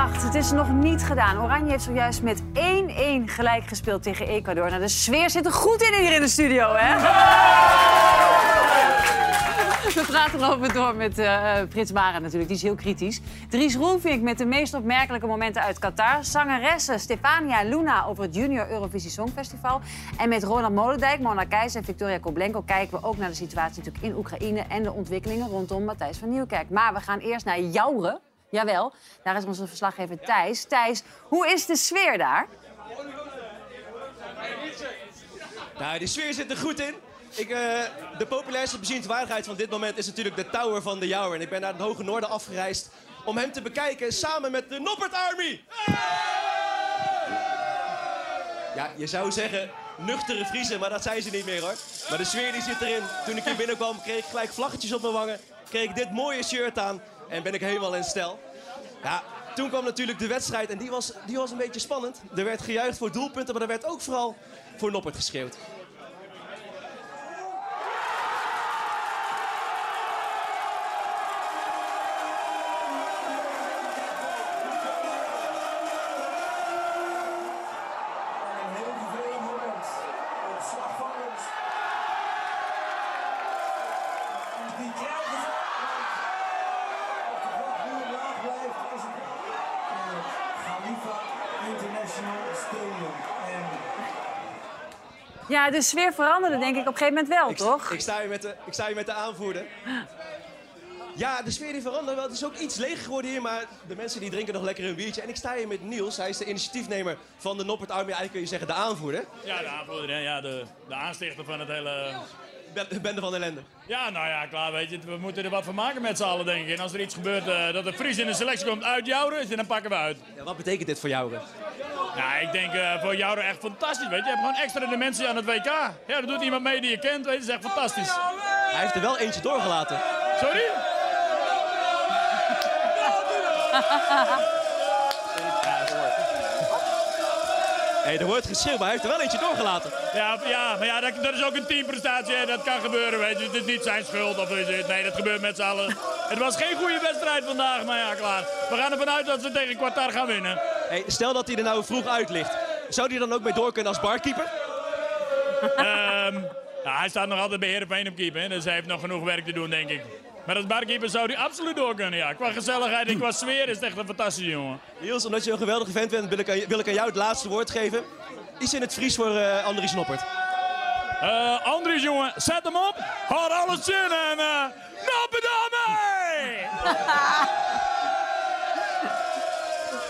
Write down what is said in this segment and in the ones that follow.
8. Het is nog niet gedaan. Oranje heeft zojuist met 1-1 gelijk gespeeld tegen Ecuador. Nou, de sfeer zit er goed in hier in de studio, hè? We praten erover door met uh, Frits natuurlijk, die is heel kritisch. Dries Roelvink met de meest opmerkelijke momenten uit Qatar. Zangeressen Stefania Luna over het Junior Eurovisie Songfestival. En met Ronald Molendijk, Mona Keijs en Victoria Koblenko... kijken we ook naar de situatie natuurlijk in Oekraïne... en de ontwikkelingen rondom Matthijs van Nieuwkerk. Maar we gaan eerst naar Jouren. Jawel, daar is onze verslaggever Thijs. Thijs, hoe is de sfeer daar? Nou, de sfeer zit er goed in. Ik, uh, de populairste bezienswaardigheid van dit moment is natuurlijk de Tower van de Jouwer. En ik ben naar het Hoge Noorden afgereisd om hem te bekijken samen met de Noppert Army. Ja, je zou zeggen nuchtere Friesen, maar dat zijn ze niet meer hoor. Maar de sfeer die zit erin. Toen ik hier binnenkwam kreeg ik gelijk vlaggetjes op mijn wangen. Kreeg ik dit mooie shirt aan en ben ik helemaal in stijl. Ja, toen kwam natuurlijk de wedstrijd en die was, die was een beetje spannend. Er werd gejuicht voor doelpunten, maar er werd ook vooral voor Noppert geschreeuwd. Ja, de sfeer veranderde denk ik op een gegeven moment wel, ik, toch? Ik sta, hier met de, ik sta hier met de aanvoerder. Ja, de sfeer die veranderde wel. Het is ook iets leeg geworden hier, maar de mensen die drinken nog lekker een biertje. En ik sta hier met Niels. Hij is de initiatiefnemer van de Noppert Army. Eigenlijk kun je zeggen de aanvoerder. Ja, de aanvoerder. Ja, de, de aanstichter van het hele... De bende van ellende. Ja, nou ja, klaar, weet je. We moeten er wat van maken met z'n allen, denk ik. En als er iets gebeurt uh, dat er Fries in de selectie komt uit Jouren, dan pakken we uit. Ja, wat betekent dit voor Jouren? Ja, ik denk uh, voor Jouren echt fantastisch, weet je. Je hebt gewoon extra dimensie aan het WK. Ja, dat doet iemand mee die je kent, weet je. Dat is echt fantastisch. Hij heeft er wel eentje doorgelaten. Sorry? Hey, er wordt geschreeuwd, maar hij heeft er wel eentje doorgelaten. Ja, ja maar ja, dat, dat is ook een teamprestatie. Dat kan gebeuren, weet je. Het is niet zijn schuld. Of is het, nee, dat gebeurt met z'n allen. Het was geen goede wedstrijd vandaag, maar ja, klaar. We gaan ervan uit dat ze tegen Qatar gaan winnen. Hey, stel dat hij er nou vroeg uit ligt. Zou hij dan ook mee door kunnen als barkeeper? um, nou, hij staat nog altijd bij Heerenveen op keeper. Dus hij heeft nog genoeg werk te doen, denk ik. Maar als barkeeper zou hij absoluut door kunnen, ja. Qua gezelligheid en qua sfeer is het echt een fantastische jongen. Niels, omdat je een geweldige vent bent, wil ik, aan, wil ik aan jou het laatste woord geven. Iets in het Fries voor uh, Andries Noppert. Uh, Andries, jongen, zet hem op. Houd alles in en uh, Noppert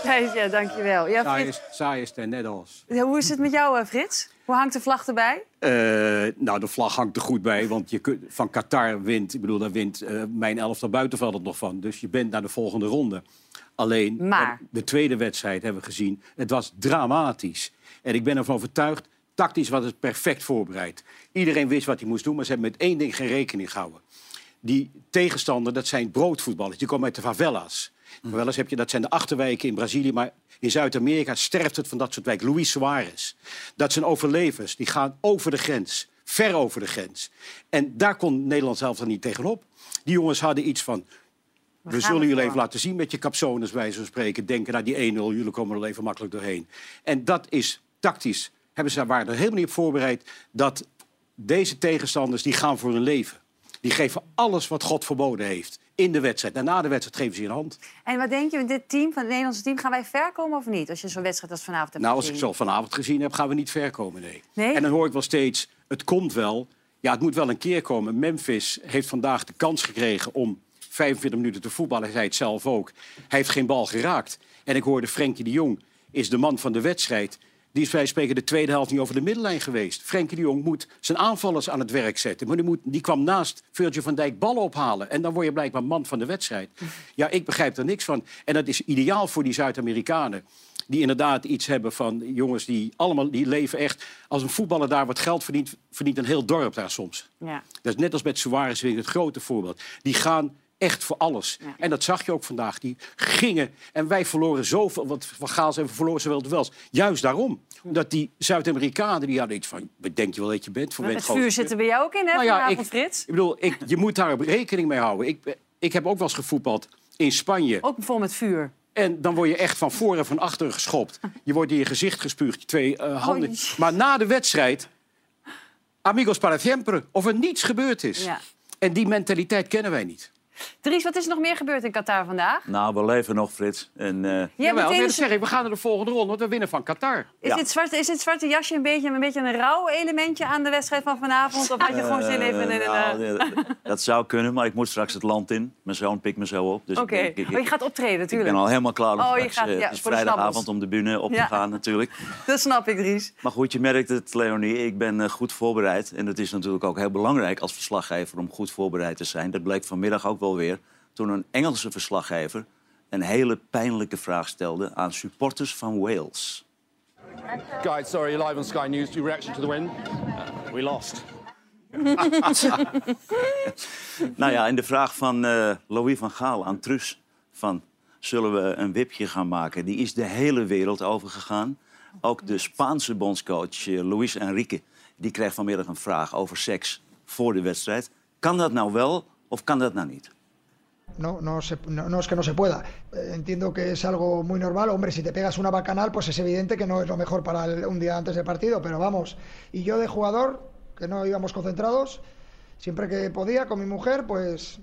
Thijs, ja, dankjewel. Ja, saai, is, saai is het net als. Ja, hoe is het met jou, Frits? Hoe hangt de vlag erbij? Uh, nou, de vlag hangt er goed bij, want je kunt, van Qatar wint, ik bedoel, daar wint uh, mijn elftal buitenveld het nog van. Dus je bent naar de volgende ronde. Alleen, maar... de tweede wedstrijd hebben we gezien, het was dramatisch. En ik ben ervan overtuigd, tactisch was het perfect voorbereid. Iedereen wist wat hij moest doen, maar ze hebben met één ding geen rekening gehouden. Die tegenstander, dat zijn broodvoetballers, die komen uit de favelas. Favelas heb je, dat zijn de achterwijken in Brazilië, maar in Zuid-Amerika sterft het van dat soort wijken. Luis Suarez. Dat zijn overlevers. Die gaan over de grens. Ver over de grens. En daar kon Nederland zelf dan niet tegenop. Die jongens hadden iets van... We, we zullen jullie even laten zien met je capsones, bij zo spreken. Denken naar die 1-0, jullie komen er even makkelijk doorheen. En dat is tactisch. Hebben ze, waren er helemaal niet op voorbereid dat deze tegenstanders die gaan voor hun leven. Die geven alles wat God verboden heeft in de wedstrijd. En na de wedstrijd geven ze je een hand. En wat denk je, met dit team, van het Nederlandse team, gaan wij ver komen of niet? Als je zo'n wedstrijd als vanavond hebt Nou, gezien? als ik zo vanavond gezien heb, gaan we niet ver komen, nee. Nee? En dan hoor ik wel steeds, het komt wel. Ja, het moet wel een keer komen. Memphis heeft vandaag de kans gekregen om 45 minuten te voetballen. Hij zei het zelf ook. Hij heeft geen bal geraakt. En ik hoorde Frenkie de Jong is de man van de wedstrijd. Die is bij spreken de tweede helft niet over de middenlijn geweest. Frenkie de Jong moet zijn aanvallers aan het werk zetten. Maar die, moet, die kwam naast Virgil van Dijk ballen ophalen. En dan word je blijkbaar man van de wedstrijd. Ja, ik begrijp er niks van. En dat is ideaal voor die Zuid-Amerikanen. Die inderdaad iets hebben van jongens die allemaal die leven echt. Als een voetballer daar wat geld verdient, verdient een heel dorp daar soms. Ja. Dat is net als met Suarez weer het grote voorbeeld. Die gaan echt voor alles. Ja. En dat zag je ook vandaag. Die gingen. En wij verloren zoveel. Want Van Gaal en we verloren zowel duels. Juist daarom. Omdat die Zuid-Amerikanen die hadden iets van. Wat denk je wel dat je bent? Voor Het vuur gewoon- zit er bij jou ook in, hè, Nou ja, ik- Frits? Ik bedoel, ik, je moet daar rekening mee houden. Ik, ik heb ook wel eens gevoetbald in Spanje. Ook vol met vuur. En dan word je echt van voor en van achteren geschopt. Je wordt in je gezicht gespuugd, je twee eh, handen. Oei. Maar na de wedstrijd, amigos para siempre, of er niets gebeurd is. Ja. En die mentaliteit kennen wij niet. Dries, wat is er nog meer gebeurd in Qatar vandaag? Nou, we leven nog, Frits. En, eh, Jawel, meteen dat zeg ik, we gaan naar de volgende ronde, want we winnen van Qatar. Is, Ja. dit zwarte, is dit zwarte jasje een beetje, een beetje een rauw elementje aan de wedstrijd van vanavond? Of had je gewoon zin even in een... eh, nou, eh, ja, dat zou kunnen, maar ik moet straks het land in. Mijn zoon pikt me zo op. Dus Oké, ik, ik, maar je gaat optreden ik natuurlijk. ben al helemaal klaar om Oh, je straks, gaat- eh, ja, het is vrijdagavond om de bühne op Ja. te gaan natuurlijk. Dat snap ik, Dries. Maar goed, je merkt het, Leonie. Ik ben eh, goed voorbereid. En het is natuurlijk ook heel belangrijk als verslaggever om goed voorbereid te zijn. Dat bleek vanmiddag ook wel weer. Toen een Engelse verslaggever een hele pijnlijke vraag stelde aan supporters van Wales. Guys, sorry, live on Sky News. Your reaction to the win? Uh, we lost. Nou ja, en de vraag van eh, Louis van Gaal aan Truus van... zullen we een wipje gaan maken? Die is de hele wereld overgegaan. Ook de Spaanse bondscoach eh, Luis Enrique... die kreeg vanmiddag een vraag over seks voor de wedstrijd. Kan dat nou wel of kan dat nou niet? No, no, se- no, no es que no se pueda. Eh, Entiendo que es algo muy normal. Hombre, si te pegas una bacanal, pues es evidente que no es lo mejor para el- un día antes del partido. Pero vamos, y yo de jugador, que no íbamos concentrados, siempre que podía con mi mujer, pues,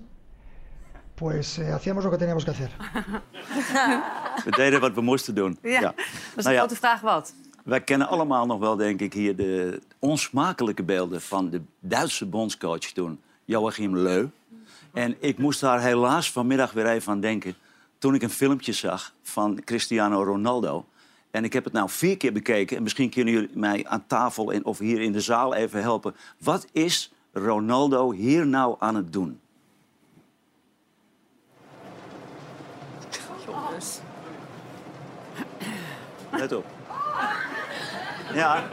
pues eh, hacíamos lo que teníamos que hacer. We deden wat we moesten doen. Ja, dat is de Nou ja, grote vraag wat. Wij kennen allemaal nog wel, denk ik, hier de onsmakelijke beelden van de Duitse bondscoach toen, Joachim Leu. En ik moest daar helaas vanmiddag weer even aan denken toen ik een filmpje zag van Cristiano Ronaldo. En ik heb het nou vier keer bekeken. En misschien kunnen jullie mij aan tafel en, of hier in de zaal even helpen. Wat is Ronaldo hier nou aan het doen? Let op. Ja.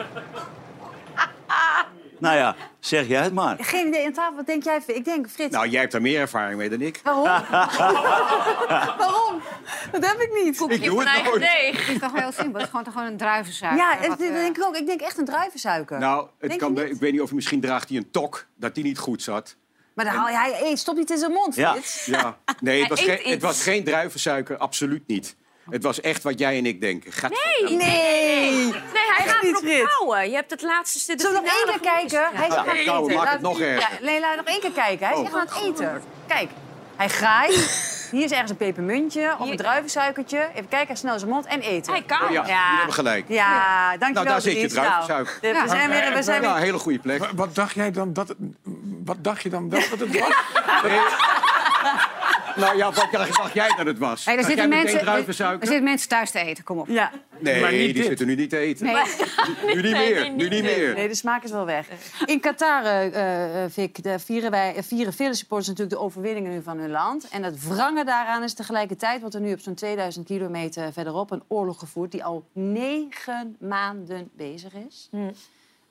Nou ja, zeg jij het maar. Geen idee aan tafel. Wat denk jij? Ik denk, Frits. Nou, jij hebt daar meer ervaring mee dan ik. Waarom? Waarom? Dat heb ik niet. Ik doe het nooit. Het is toch heel simpel. Het is gewoon toch gewoon een druivensuiker. Ja, dat eh, denk ik ook. Ik denk echt een druivensuiker. Nou, het kan, ik weet niet of hij misschien draagt hij een tok, dat die niet goed zat. Maar dan haal je, hij eet, stop niet in zijn mond, Ja. Frits. Ja. Nee, het was, geen, het was geen druivensuiker, absoluut niet. Het was echt wat jij en ik denken. Gaat Nee! Nee, hij Echt gaat niet, erop. Je hebt het laatste... de Zullen we nog één keer kijken? Hij is echt aan het eten. maak het nog erger. Ja, nee, laat nog één keer kijken. Hij is Oh. echt aan het eten. Kijk, hij graait. Hier is ergens een pepermuntje of een druivensuikertje. Even kijken, snel zijn mond en eten. Hij kan. Ja, jullie hebben gelijk. Ja, dankjewel. Nou, daar zit je druivensuiker. Nou, we zijn weer... We zijn weer een hele goede plek. Wa- Wat dacht jij dan dat het, wat dacht je dan wel dat het was? Nou ja, wat dacht jij dat het was? Hey, er, zitten mensen, er, er zitten mensen thuis te eten, kom op. ja. Nee, Maar niet die dit. zitten nu niet te eten. Nee. Nu niet meer, nu niet meer. Nee, de smaak is wel weg. In Qatar, Vic, de vieren, wij, vieren vele supporters natuurlijk de overwinningen nu van hun land. En het wrangen daaraan is tegelijkertijd, wordt er nu op zo'n 2000 kilometer verderop een oorlog gevoerd die al negen maanden bezig is.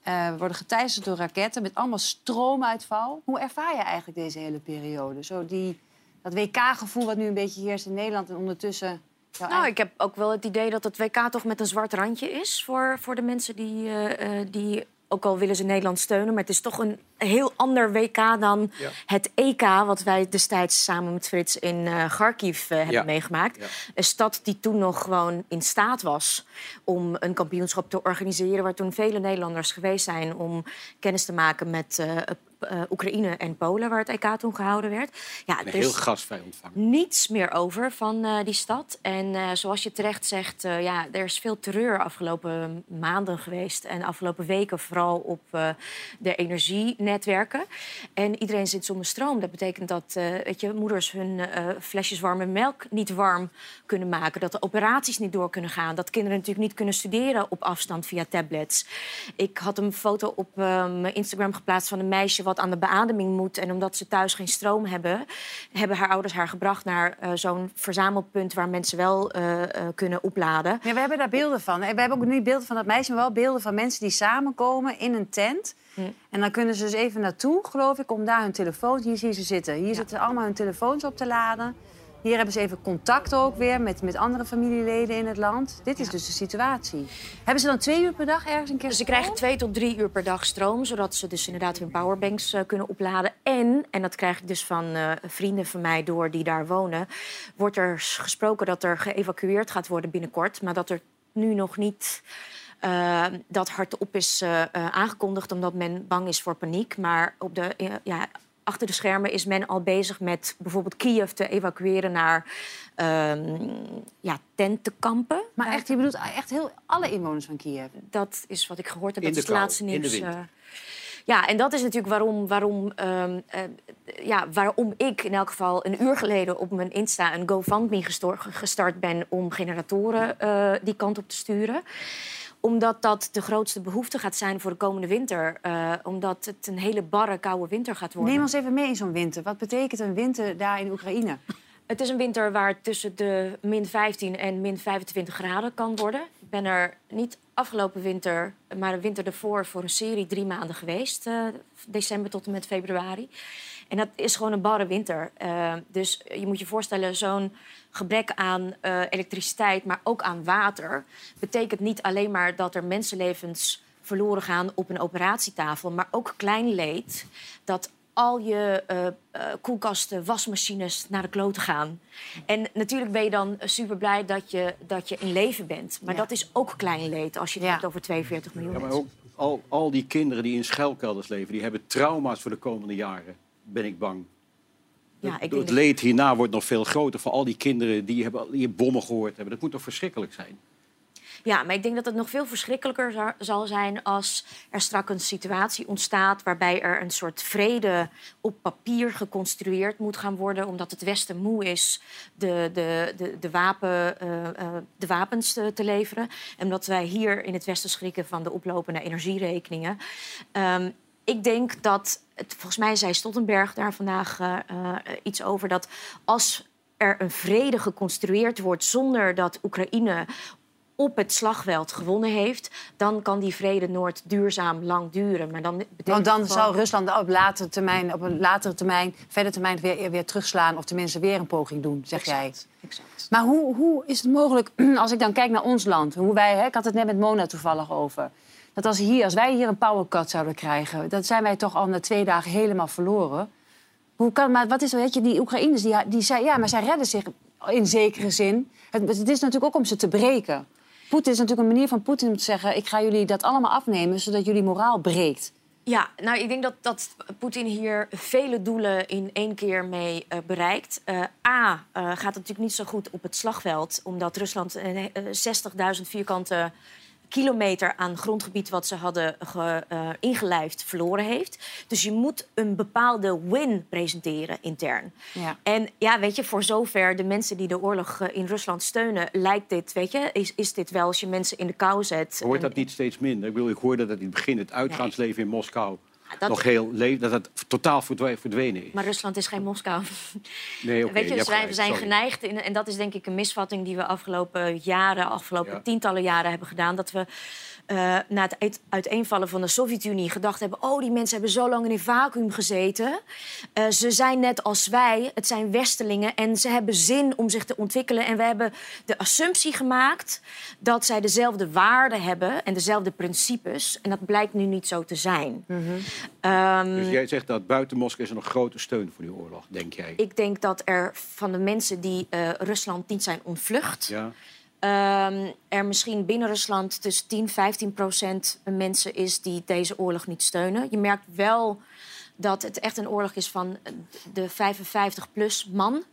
Eh, we worden geteisterd door raketten met allemaal stroomuitval. Hoe ervaar je eigenlijk deze hele periode? Zo die, dat WK-gevoel wat nu een beetje heerst in Nederland en ondertussen... Nou, eigen- ik heb ook wel het idee dat het WK toch met een zwart randje is... voor, voor de mensen die, eh, eh, die, ook al willen ze Nederland steunen... maar het is toch een heel ander WK dan het EK... wat wij destijds samen met Frits in eh Kharkiv eh, hebben Ja. meegemaakt. Ja. Een stad die toen nog gewoon in staat was om een kampioenschap te organiseren... waar toen vele Nederlanders geweest zijn om kennis te maken met... eh, Oekraïne en Polen, waar het EK toen gehouden werd. Ja, er heel is- gastvrij ontvangen. niets meer over van eh, die stad. En eh, zoals je terecht zegt, ja, er is veel terreur afgelopen maanden geweest. En afgelopen weken vooral op de energienetwerken. En iedereen zit zonder stroom. Dat betekent dat weet je, moeders hun flesjes warme melk niet warm kunnen maken. Dat de operaties niet door kunnen gaan. Dat kinderen natuurlijk niet kunnen studeren op afstand via tablets. Ik had een foto op mijn Instagram geplaatst van een meisje wat aan de beademing moet. En omdat ze thuis geen stroom hebben, hebben haar ouders haar gebracht naar eh, zo'n verzamelpunt waar mensen wel eh, eh, kunnen opladen. Ja, we hebben daar beelden van. We hebben ook niet beelden van dat meisje, maar wel beelden van mensen die samenkomen in een tent. En dan kunnen ze dus even naartoe, geloof ik, om daar hun telefoon... Hier zie je ze zitten. Hier zitten allemaal hun telefoons op te laden. Hier hebben ze even contact ook weer met, met andere familieleden in het land. Dit is dus de situatie. Hebben ze dan twee uur per dag ergens een keer Ze krijgen twee tot drie uur per dag stroom, zodat ze dus inderdaad hun powerbanks eh, kunnen opladen. En, en dat krijg ik dus van eh, vrienden van mij door die daar wonen, wordt er gesproken dat er geëvacueerd gaat worden binnenkort, maar dat er nu nog niet eh, dat hardop is aangekondigd, omdat men bang is voor paniek. Maar op de, ja, achter de schermen is men al bezig met bijvoorbeeld Kiev te evacueren naar ehm, ja, tentenkampen. Maar echt, je bedoelt echt heel alle inwoners van Kiev? Dat is wat ik gehoord heb. In Dat is de het kou, laatste in de nieuws. winter. eh. ja, en dat is natuurlijk waarom, waarom, ehm, eh, ja, waarom ik in elk geval een uur geleden op mijn Insta een GoFundMe gestart ben om generatoren eh, die kant op te sturen omdat dat de grootste behoefte gaat zijn voor de komende winter. eh, omdat het een hele barre, koude winter gaat worden. Neem ons even mee in zo'n winter. Wat betekent een winter daar in Oekraïne? Het is een winter waar tussen de min 15 en min 25 graden kan worden. Ik ben er niet afgelopen winter, maar de winter ervoor voor een serie drie maanden geweest. eh, december tot en met februari. En dat is gewoon een barre winter. Eh, dus je moet je voorstellen, zo'n gebrek aan eh, elektriciteit, maar ook aan water, betekent niet alleen maar dat er mensenlevens verloren gaan op een operatietafel, maar ook klein leed dat al je eh, koelkasten, wasmachines naar de kloten gaan. En natuurlijk ben je dan super blij dat je, dat je in leven bent. Maar Ja. dat is ook klein leed als je het Ja. hebt over 42 miljoen Ja, maar ook al, al die kinderen die in schuilkelders leven, die hebben trauma's voor de komende jaren. Ben ik bang. Ja, ik het leed hierna wordt nog veel groter voor al die kinderen die, hebben, die bommen gehoord hebben. Dat moet toch verschrikkelijk zijn? Ja, maar ik denk dat het nog veel verschrikkelijker za- zal zijn als er straks een situatie ontstaat waarbij er een soort vrede op papier geconstrueerd moet gaan worden, omdat het Westen moe is de, de, de, de, wapen, eh, eh, de wapens te, te leveren. En omdat wij hier in het Westen schrikken van de oplopende energierekeningen. Ehm, ik denk dat, het, volgens mij zei Stoltenberg daar vandaag eh, eh, iets over, dat als er een vrede geconstrueerd wordt zonder dat Oekraïne op het slagveld gewonnen heeft, dan kan die vrede nooit duurzaam lang duren. Maar dan Want dan gewoon- zou Rusland op, latere termijn, op een latere termijn, verder termijn weer, weer terugslaan... of tenminste weer een poging doen, zeg jij. Exact. Maar hoe, hoe is het mogelijk, als ik dan kijk naar ons land... Hoe wij, hè, ik had het net met Mona toevallig over... dat als, hier, als wij hier een powercut zouden krijgen... dan zijn wij toch al na twee dagen helemaal verloren. Hoe kan, maar wat is, weet je, die Oekraïners, die, die zei, ja, maar zij redden zich in zekere zin. Het, het is natuurlijk ook om ze te breken. Poetin is natuurlijk een manier van Poetin om te zeggen... ik ga jullie dat allemaal afnemen, zodat jullie moraal breekt. Ja, nou, ik denk dat, dat Poetin hier vele doelen in één keer mee eh, bereikt. Eh, A, eh, gaat het natuurlijk niet zo goed op het slagveld... omdat Rusland eh, eh, 60.000 vierkante kilometer aan grondgebied... wat ze hadden ge, eh, ingelijfd, verloren heeft. Dus je moet een bepaalde win presenteren intern. Ja. En ja, weet je, voor zover de mensen die de oorlog eh, in Rusland steunen... lijkt dit, weet je, is, is dit wel als je mensen in de kou zet... Wordt en- dat niet steeds minder? Ik, bedoel, ik hoorde dat in het begin het uitgaansleven in Moskou dat- nog heel leeft, dat het totaal verdwe- verdwenen is. Maar Rusland is geen Moskou. nee, oké, Weet je, dus wij gelijk, zijn sorry. geneigd, in, en dat is denk ik een misvatting die we afgelopen jaren, afgelopen Ja. tientallen jaren hebben gedaan, dat we eh, na het uit- uiteenvallen van de Sovjet-Unie gedacht hebben: oh, die mensen hebben zo lang in een vacuüm gezeten. Eh, ze zijn net als wij, het zijn Westelingen en ze hebben zin om zich te ontwikkelen. En we hebben de assumptie gemaakt dat zij dezelfde waarden hebben en dezelfde principes. En dat blijkt nu niet zo te zijn. Ehm, Dus jij zegt dat buiten Moskou is er nog grote steun voor die oorlog, denk jij? ik denk dat er van de mensen die eh, Rusland niet zijn ontvlucht, Ja? ehm, er misschien binnen Rusland tussen 10 15 procent mensen is die deze oorlog niet steunen. Je merkt wel dat het echt een oorlog is van de 55-plus man.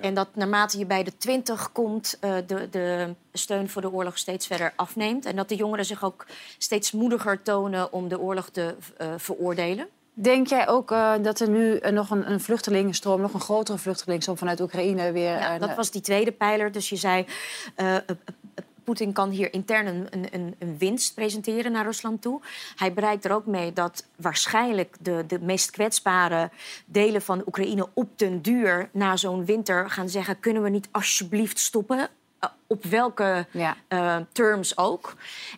En dat naarmate je bij de 20 komt, eh, de, de steun voor de oorlog steeds verder afneemt. En dat de jongeren zich ook steeds moediger tonen om de oorlog te eh, veroordelen. Denk jij ook eh, dat er nu nog een, een vluchtelingenstroom, nog een grotere vluchtelingenstroom vanuit Oekraïne weer. Ja, dat was die tweede pijler. Dus je zei, Poetin kan hier intern een, een, een winst presenteren naar Rusland toe. Hij bereikt er ook mee dat waarschijnlijk de, de meest kwetsbare delen van Oekraïne op den duur na zo'n winter gaan zeggen: kunnen we niet alsjeblieft stoppen? Eh, op welke Ja. eh, terms ook.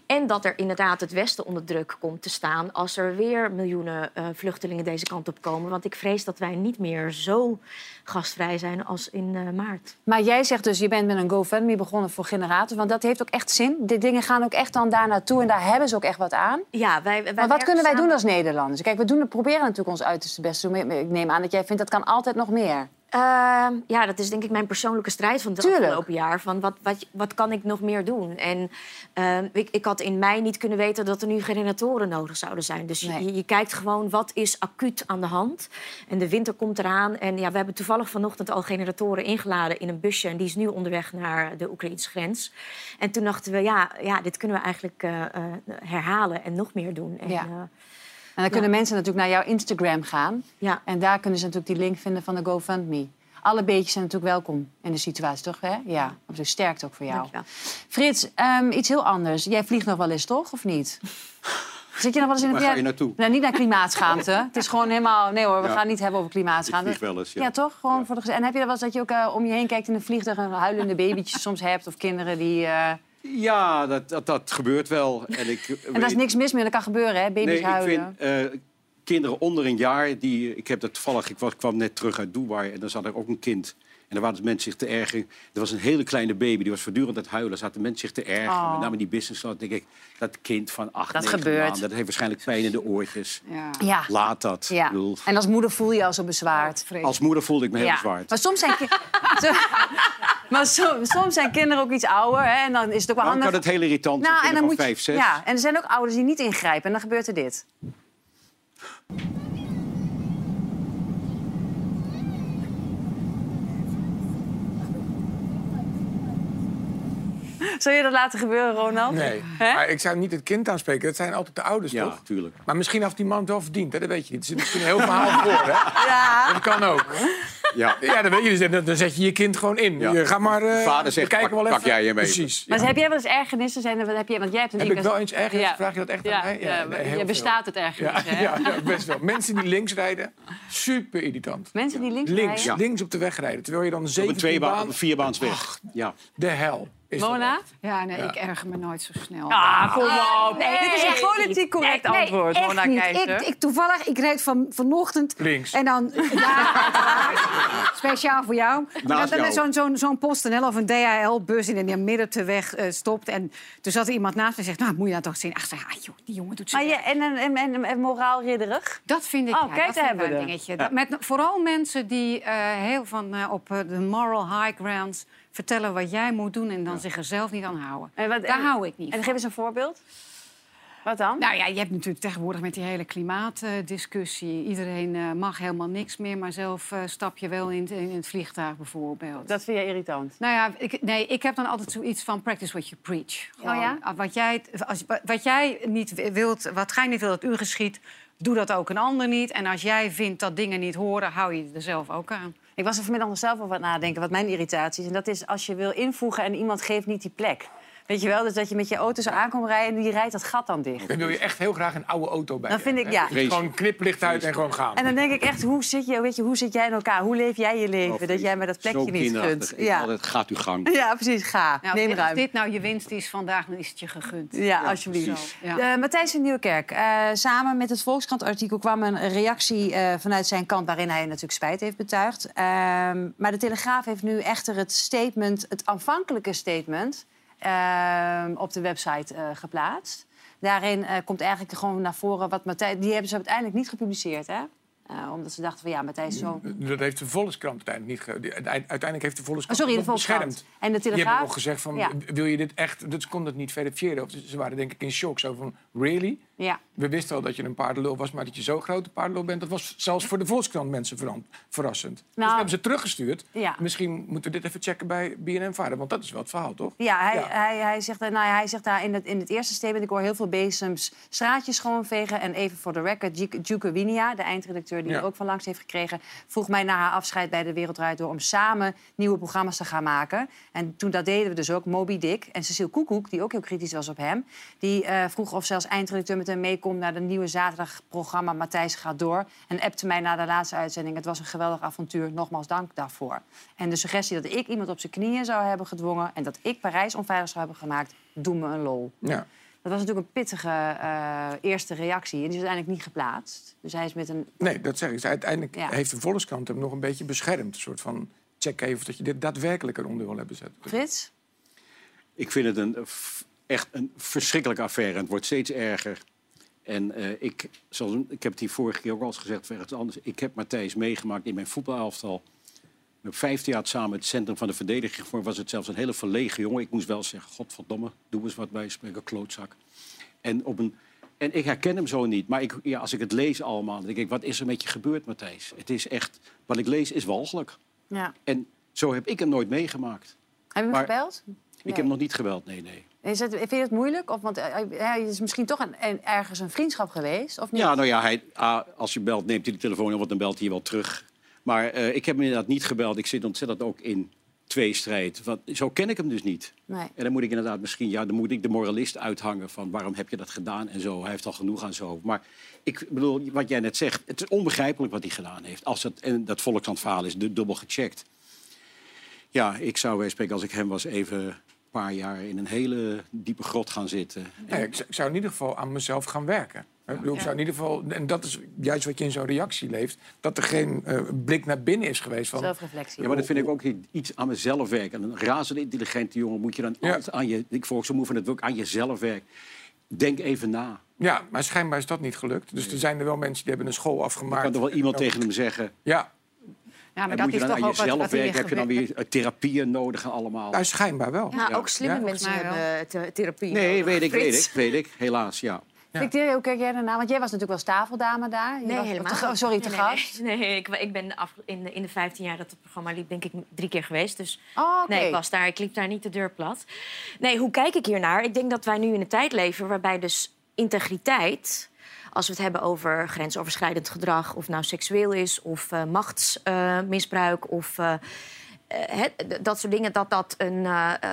En dat er inderdaad het Westen onder druk komt te staan als er weer miljoenen eh, vluchtelingen deze kant op komen. Want ik vrees dat wij niet meer zo gastvrij zijn als in maart. Maar jij zegt dus, je bent met een GoFundMe begonnen voor generators. Want dat heeft ook echt zin. Die dingen gaan ook echt dan daar naartoe en daar hebben ze ook echt wat aan. Ja, wij, wij Maar wat kunnen wij doen als Nederlanders? Kijk, we doen, proberen natuurlijk ons uiterste best te doen. Ik neem aan dat jij vindt dat kan altijd nog meer. Ehm, ja, dat is denk ik mijn persoonlijke strijd van het afgelopen jaar. Van wat, wat, wat kan ik nog meer doen? En ehm, ik, ik had in mei niet kunnen weten dat er nu generatoren nodig zouden zijn. Dus je- Nee. je, je kijkt gewoon wat is acuut aan de hand. En de winter komt eraan. En ja, we hebben toevallig vanochtend al generatoren ingeladen in een busje. En die is nu onderweg naar de Oekraïnse grens. En toen dachten we, ja, ja dit kunnen we eigenlijk eh, eh, herhalen en nog meer doen. En, Ja. En dan kunnen mensen natuurlijk naar jouw Instagram gaan. ja. En daar kunnen ze natuurlijk die link vinden van de GoFundMe. Alle beetjes zijn natuurlijk welkom in de situatie, toch? Hè? Ja, absoluut. Sterkt ook voor jou. Dankjewel. Frits, ehm, iets heel anders. Jij vliegt nog wel eens, toch? Of niet? Zit je nog wel eens in een... Waar ga je naartoe? Nee, niet naar klimaatschaamte. het is gewoon helemaal... Nee hoor, we Ja. gaan niet hebben over klimaatschaamte. Ik vlieg wel eens, ja. Ja, toch? Gewoon voor de... En heb je er wel eens dat je ook eh, om je heen kijkt in een vliegtuig... en huilende babytjes soms hebt of kinderen die... eh, Ja, dat, dat, dat gebeurt wel. En, ik, En daar is niks mis mee, dat kan gebeuren, hè? Baby's Nee, ik huilen. vind eh, kinderen onder een jaar, die, ik heb dat toevallig, ik was, kwam net terug uit Dubai en dan zat er ook een kind. En daar waren mensen zich te ergeren. Er was een hele kleine baby, die was voortdurend aan het huilen. Zaten mensen zich te ergeren. Oh. Met name die business class. denk ik, dat kind van acht, Dat negen gebeurt. maanden, dat heeft waarschijnlijk pijn in de oortjes. Ja. Ja. Laat dat. ja. En als moeder voel je je al zo bezwaard. als moeder voelde ik me heel bezwaard. Maar soms zijn, maar so- soms zijn kinderen ook iets ouder. Hè? En dan is het ook wel Dan handig. kan het heel irritant zijn, nou, en dan moet je, vijf, zes. Ja, en er zijn ook ouders die niet ingrijpen. En dan gebeurt er dit. Zou je dat laten gebeuren, Ronald? Nee, maar ik zou niet het kind aanspreken. Dat zijn altijd de ouders, Ja, toch? tuurlijk. Maar misschien heeft die man het wel verdiend, hè? dat weet je niet. Er zit misschien een heel verhaal voor, hè? Ja. Dat kan ook. Ja. Ja, dan weet je. Dus, dan- dan zet je je kind gewoon in. Ja. Je, ga maar, eh, Vader zegt, kijken pak- wel pak even. jij hem even. Precies. Maar ja. heb jij wel eens ergernissen? Zijn er, wat heb je, want jij hebt een Heb ik wel eens ergernis? Ja. Vraag je dat echt Ja, aan mij? ja, nee, je bestaat het ergernis, Ja, hè? ja, ja, best wel. Mensen die links rijden, super irritant. Mensen die links, Links, rijden? links op de weg rijden. Terwijl je dan Op een 17 tweebaan, baan... op een vierbaans weg. Ja. De hel. Mona? Ja, nee, ik erger me nooit zo snel. Ah, kom op. Nee, Dit is een politiek correct Nee, nee, antwoord, echt Mona niet. Keizer. Ik, ik, toevallig, ik reed van, vanochtend... Links. En dan... Ja, speciaal voor jou. Naast dan jou. zo'n zo'n zo'n PostNL of een DHL-bus in die midden de weg eh, stopt. En toen zat er iemand naast me en zegt... Nou, moet je nou toch zien? Ach, zeg, ah, joh, die jongen doet zo Maar je, en, en, en, en, en moraalridderig? Dat vind ik, Oh, ja, kijk, dat vind een de. dingetje. Dat met, vooral mensen die eh, heel van eh, op de moral high grounds vertellen wat jij moet doen en dan zich er zelf niet aan houden. En wat- Daar en- hou ik niet En van. geef eens een voorbeeld. Wat dan? Nou ja, je hebt natuurlijk tegenwoordig met die hele klimaatdiscussie... iedereen eh, mag helemaal niks meer, maar zelf eh, stap je wel in, in het vliegtuig bijvoorbeeld. Dat vind jij irritant. Nou ja, ik, nee, ik heb dan altijd zoiets van practice what you preach. Gewoon, Oh ja? Wat jij, als, wat jij niet wilt, wat gij niet wilt dat u geschiet, doe dat ook een ander niet. En als jij vindt dat dingen niet horen, hou je er zelf ook aan. Ik was er vanmiddag nog zelf over aan het nadenken wat mijn irritatie is. En dat is als je wil invoegen en iemand geeft niet die plek. Weet je wel, dus dat je met je auto zo aankomt rijden en die rijdt dat gat dan dicht. Dan wil je echt heel graag een oude auto bij Dan je vind ik, ja. Gewoon kniplicht uit en gewoon gaan. En dan denk ik echt, hoe zit, je, weet je, hoe zit jij in elkaar? Hoe leef jij je leven? Oh, dat jij mij dat plekje Zo niet. Ik Ja. altijd, gaat uw gang. ja, precies. Ga. Nou, Neem als ruim. dit nou je winst is vandaag, dan is het je gegund. Ja, alsjeblieft. Ja. Eh, Matthijs van Nieuwkerk, eh, samen met het Volkskrant-artikel kwam een reactie eh, vanuit zijn kant... waarin hij natuurlijk spijt heeft betuigd. Ehm, maar de Telegraaf heeft nu echter het statement, het aanvankelijke statement... ehm, op de website eh, geplaatst. Daarin eh, komt eigenlijk gewoon naar voren wat Matthijs... Die hebben ze uiteindelijk niet gepubliceerd, hè? Eh, omdat ze dachten van ja, Matthijs is zo... Dat heeft de Volkskrant uiteindelijk niet... Ge... die- Uiteindelijk heeft de Volkskrant Oh, sorry, de Volkskrant. beschermd. En de Die Telegraaf... hebben nog gezegd van, Ja. wil je dit echt... Dus kon het niet verifiëren. Of ze waren denk ik in shock. Zo van, really? Ja. We wisten al dat je een paardenlul was, maar dat je zo groot een paardenlul bent... dat was zelfs voor de Volkskrant mensen verrassend. Dus Nou, we hebben ze teruggestuurd. ja. Misschien moeten we dit even checken bij BNN-vader. Want dat is wel het verhaal, toch? Ja, hij, Ja. Hij, hij, zegt, nou, ja, hij zegt daar in het, in het eerste statement... ik hoor heel veel bezems straatjes schoonvegen. En even voor de record, Ju- Juke Winia, de eindredacteur... die Ja. er ook van langs heeft gekregen... vroeg mij na haar afscheid bij De Wereld Door... om samen nieuwe programma's te gaan maken. En toen dat deden we dus ook. Moby Dick en Cecile Koekoek, die ook heel kritisch was op hem... die eh, vroeg of ze als eindredacteur hem meekomt naar de nieuwe zaterdagprogramma Matthijs gaat door. En appte mij na de laatste uitzending. Het was een geweldig avontuur. Nogmaals dank daarvoor. En de suggestie dat ik iemand op zijn knieën zou hebben gedwongen en dat ik Parijs onveilig zou hebben gemaakt, doe me een lol. Ja. Dat was natuurlijk een pittige eh, eerste reactie. En die is uiteindelijk niet geplaatst. Dus hij is met een. Nee, dat zeg ik. Uiteindelijk Ja. heeft de Volkskrant hem nog een beetje beschermd. Een soort van check even of dat je dit daadwerkelijk eronder wil hebben zetten. Frits? Ik vind het een, echt een verschrikkelijke affaire. En het wordt steeds erger. En eh, ik, zoals, ik heb het hier vorige keer ook al eens gezegd, ergens anders. Ik heb Matthijs meegemaakt in mijn voetbalelftal. Ik heb 15 jaar samen het centrum van de verdediging gevormd. Was het zelfs een hele verlegen jongen. Ik moest wel zeggen, godverdomme, doe eens wat bij spreken, klootzak. En, op een, en ik herken hem zo niet. Maar ik, ja, als ik het lees allemaal, dan denk ik, wat is er met je gebeurd, Matthijs? Het is echt, wat ik lees is walgelijk. Ja. En zo heb ik hem nooit meegemaakt. Heb je hem Maar- gebeld? Ik heb hem nog niet gebeld, nee, nee. Is het, vind je het moeilijk? Of, want eh, hij is misschien toch een, een- ergens een vriendschap geweest, of niet? Ja, nou ja, hij, ah, als je belt, neemt hij de telefoon op, want dan belt hij wel terug. Maar eh, ik heb hem inderdaad niet gebeld. Ik zit ontzettend ook in tweestrijd. Want zo ken ik hem dus niet. Nee. En dan moet ik inderdaad misschien, ja, dan moet ik de moralist uithangen van waarom heb je dat gedaan en zo. Hij heeft al genoeg aan zo. Maar ik bedoel, wat jij net zegt, het is onbegrijpelijk wat hij gedaan heeft. Als het, en dat volkshandverhaal is du- dubbel gecheckt. Ja, ik zou spreken, als ik hem was, even paar jaar in een hele diepe grot gaan zitten. Nee, ik, zou- ik zou in ieder geval aan mezelf gaan werken. Ik bedoel, ik zou in ieder geval, en dat is juist wat je in zo'n reactie leeft, dat er geen eh, blik naar binnen is geweest. Van, Zelfreflectie. Ja, maar dat vind ik ook iets aan mezelf werken. En een razend intelligente jongen moet je dan Ja. altijd aan je... Ik volg zo moe van het ook aan jezelf werken. Denk even na. Ja, maar schijnbaar is dat niet gelukt. Dus er zijn er wel mensen die hebben een school Dan afgemaakt. kan er wel iemand tegen hem zeggen... Ja, Ja, maar en dat moet je is dan toch aan ook wat, jezelf wat hier werken? Heb je dan weer eh, therapieën nodig en allemaal? nou, schijnbaar wel. Ja, Ja. ook slimme Ja. mensen hebben the- therapie. Nee, nodig. weet ik, weet ik, weet ik. Helaas, ja. Victoria, hoe kijk jij daarna? Want jij was natuurlijk wel tafeldame daar. Je Nee, was- helemaal te- sorry, te Nee, gast. Nee, nee, ik, ik ben af, in, de, in de 15 jaar dat het programma liep, denk ik drie keer geweest. Dus Oh, oké. nee, ik was daar, ik liep daar niet de deur plat. Nee, hoe kijk ik hiernaar? Ik denk dat wij nu in een tijd leven waarbij dus integriteit, als we het hebben over grensoverschrijdend gedrag, of nou seksueel is, of eh, machtsmisbruik, of eh, eh, dat soort dingen, dat dat een,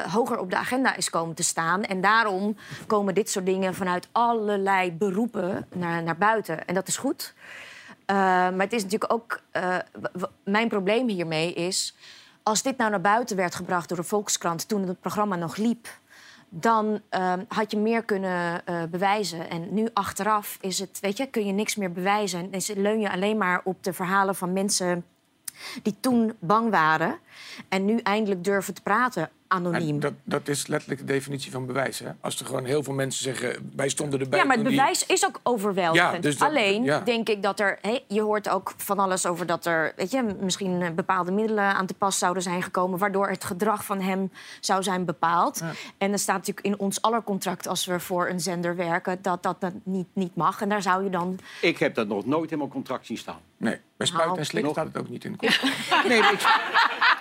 hoger op de agenda is komen te staan. En daarom komen dit soort dingen vanuit allerlei beroepen naar, naar buiten. En dat is goed. Maar het is natuurlijk ook. mijn probleem hiermee is. Als dit nou naar buiten werd gebracht door de Volkskrant toen het programma nog liep. Dan eh, had je meer kunnen eh, bewijzen. En nu achteraf is het, weet je, kun je niks meer bewijzen. En is- leun je alleen maar op de verhalen van mensen die toen bang waren. En nu eindelijk durven te praten anoniem. Dat, dat is letterlijk de definitie van bewijs. Hè? Als er gewoon heel veel mensen zeggen, wij stonden erbij. Ja, maar het die- bewijs is ook overweldigend. Ja, dus dat- Alleen ja. denk ik dat er... hé, je hoort ook van alles over dat er... Weet je, misschien eh, bepaalde middelen aan te pas zouden zijn gekomen... waardoor het gedrag van hem zou zijn bepaald. En er staat natuurlijk in ons aller contract... als we voor een zender werken, dat dat, dat niet, niet mag. En daar zou je dan... Ik heb dat nog nooit in mijn contract zien staan. Nee, bij spuit Nou, en slik nog- staat het ook niet in de contract. Nee, ik,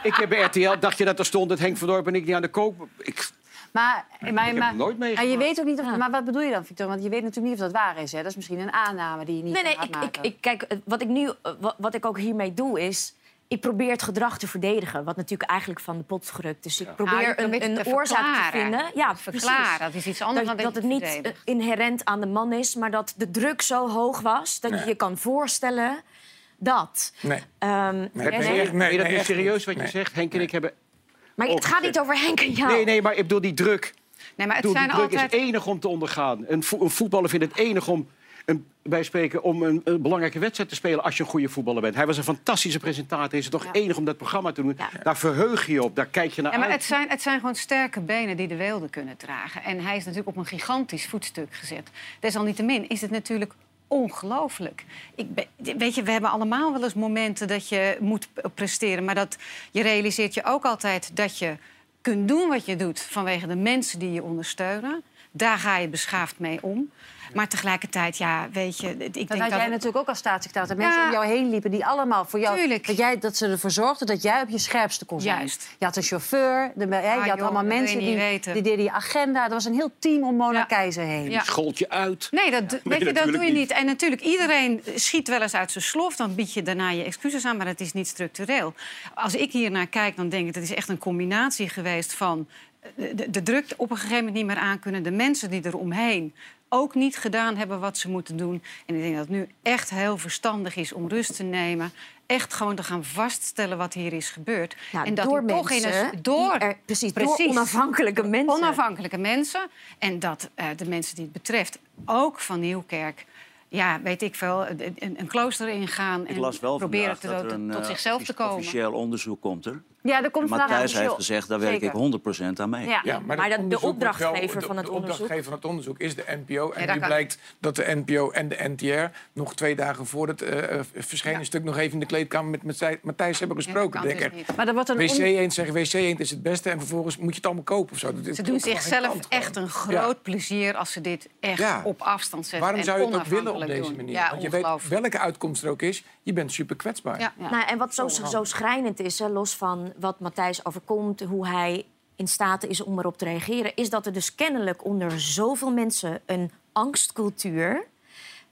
ik heb bij RTL, dacht je dat er stond dat Henk van Dorp en ik niet aan de kook... Ik, Maar, maar, heb maar, het nooit meegemaakt. maar je weet ook niet of, Maar wat bedoel je dan, Victoria? Want je weet natuurlijk niet of dat waar is. Hè? Dat is misschien een aanname die je niet Nee, nee, ik, ik, maken. ik, kijk, wat ik nu, wat, wat ik ook hiermee doe is... Ik probeer het gedrag te verdedigen, wat natuurlijk eigenlijk van de pot is gerukt. Dus ik probeer probeert een, een te oorzaak te vinden. Ja, Te verklaren, dat is iets anders dat, dan dat dat het niet verdedigt. eh, inherent aan de man is, maar dat de druk zo hoog was dat je Nee. je kan voorstellen dat. Nee. Ehm, Nee, nee, nee. echt- je dat echt serieus niet. wat je Nee. zegt? Henk en ik hebben... Maar het gaat niet over Henk en jou. Nee, nee, maar ik bedoel die druk. Nee, maar het Bedoel, die zijn druk altijd... is enig om te ondergaan. Een, vo- een voetballer vindt het enig om, een, bij spreken, om een, een belangrijke wedstrijd te spelen als je een goede voetballer bent. Hij was een fantastische presentator. Is het toch Ja. enig om dat programma te doen? Ja. Daar verheug je je op, daar kijk je naar Ja, maar uit. het zijn, het zijn gewoon sterke benen die de weelde kunnen dragen. En hij is natuurlijk op een gigantisch voetstuk gezet. Desalniettemin is het natuurlijk ongelooflijk. Ik Weet je, we hebben allemaal wel eens momenten dat je moet presteren. Maar dat je realiseert je ook altijd dat je kunt doen wat je doet... vanwege de mensen die je ondersteunen. Daar ga je beschaafd mee om. Maar tegelijkertijd, ja, weet je... Ik Dat denk had dat jij natuurlijk ook als staatssecretaris. Dat mensen om jou heen liepen die allemaal voor jou... Tuurlijk. Dat, jij, dat ze ervoor zorgden dat jij op je scherpste kon zijn. Juist. Je had een chauffeur, de, hè, je had joh, allemaal mensen die, weten. die deden je agenda. Er was een heel team om Mona Ja. Keizer heen. Ja. Schold je uit. Nee, dat, weet je, dat doe je niet. niet. En natuurlijk, iedereen schiet wel eens uit zijn slof. Dan bied je daarna je excuses aan, maar dat is niet structureel. Als ik hier naar kijk, dan denk ik... dat is echt een combinatie geweest van... De, de druk op een gegeven moment niet meer aankunnen. De mensen die eromheen ook niet gedaan hebben wat ze moeten doen. En ik denk dat het nu echt heel verstandig is om rust te nemen. Echt gewoon te gaan vaststellen wat hier is gebeurd. Ja, en dat door toch in mensen een, door, die er- precies, door onafhankelijke mensen. Onafhankelijke mensen. En dat eh, de mensen die het betreft, ook van Nieuwkerk... Ja, weet ik veel, een, een, klooster ingaan Ik en las wel proberen te- dat er een tot eh, zichzelf te komen. officieel onderzoek komt er. Ja, er komt Matthijs heeft gezegd, daar werk Zeker. ik 100% aan mee. Ja. Ja, Maar dat dat- de opdrachtgever wel- van het de, onderzoek- opdrachtgever van het onderzoek is de NPO. En Ja, kan- blijkt dat de NPO en de NTR nog twee dagen voor het eh, eh, verschenen stuk nog even in de kleedkamer met Matthij- Matthijs hebben gesproken. kan Denk ik, niet. Maar wordt een WC on- eend zeggen WC eend is het beste en vervolgens moet je het allemaal kopen of zo. Dat Ze doen zichzelf echt een Ja. groot plezier als ze dit echt Ja. op afstand zetten. Waarom en zou je het ook willen op deze doen. manier? Ja, Want je weet welke uitkomst er ook is, je bent super kwetsbaar. Ja. Nou, en wat zo, zo schrijnend is, hè, los van wat Matthijs overkomt, hoe hij in staat is om erop te reageren, is dat er dus kennelijk onder zoveel mensen een angstcultuur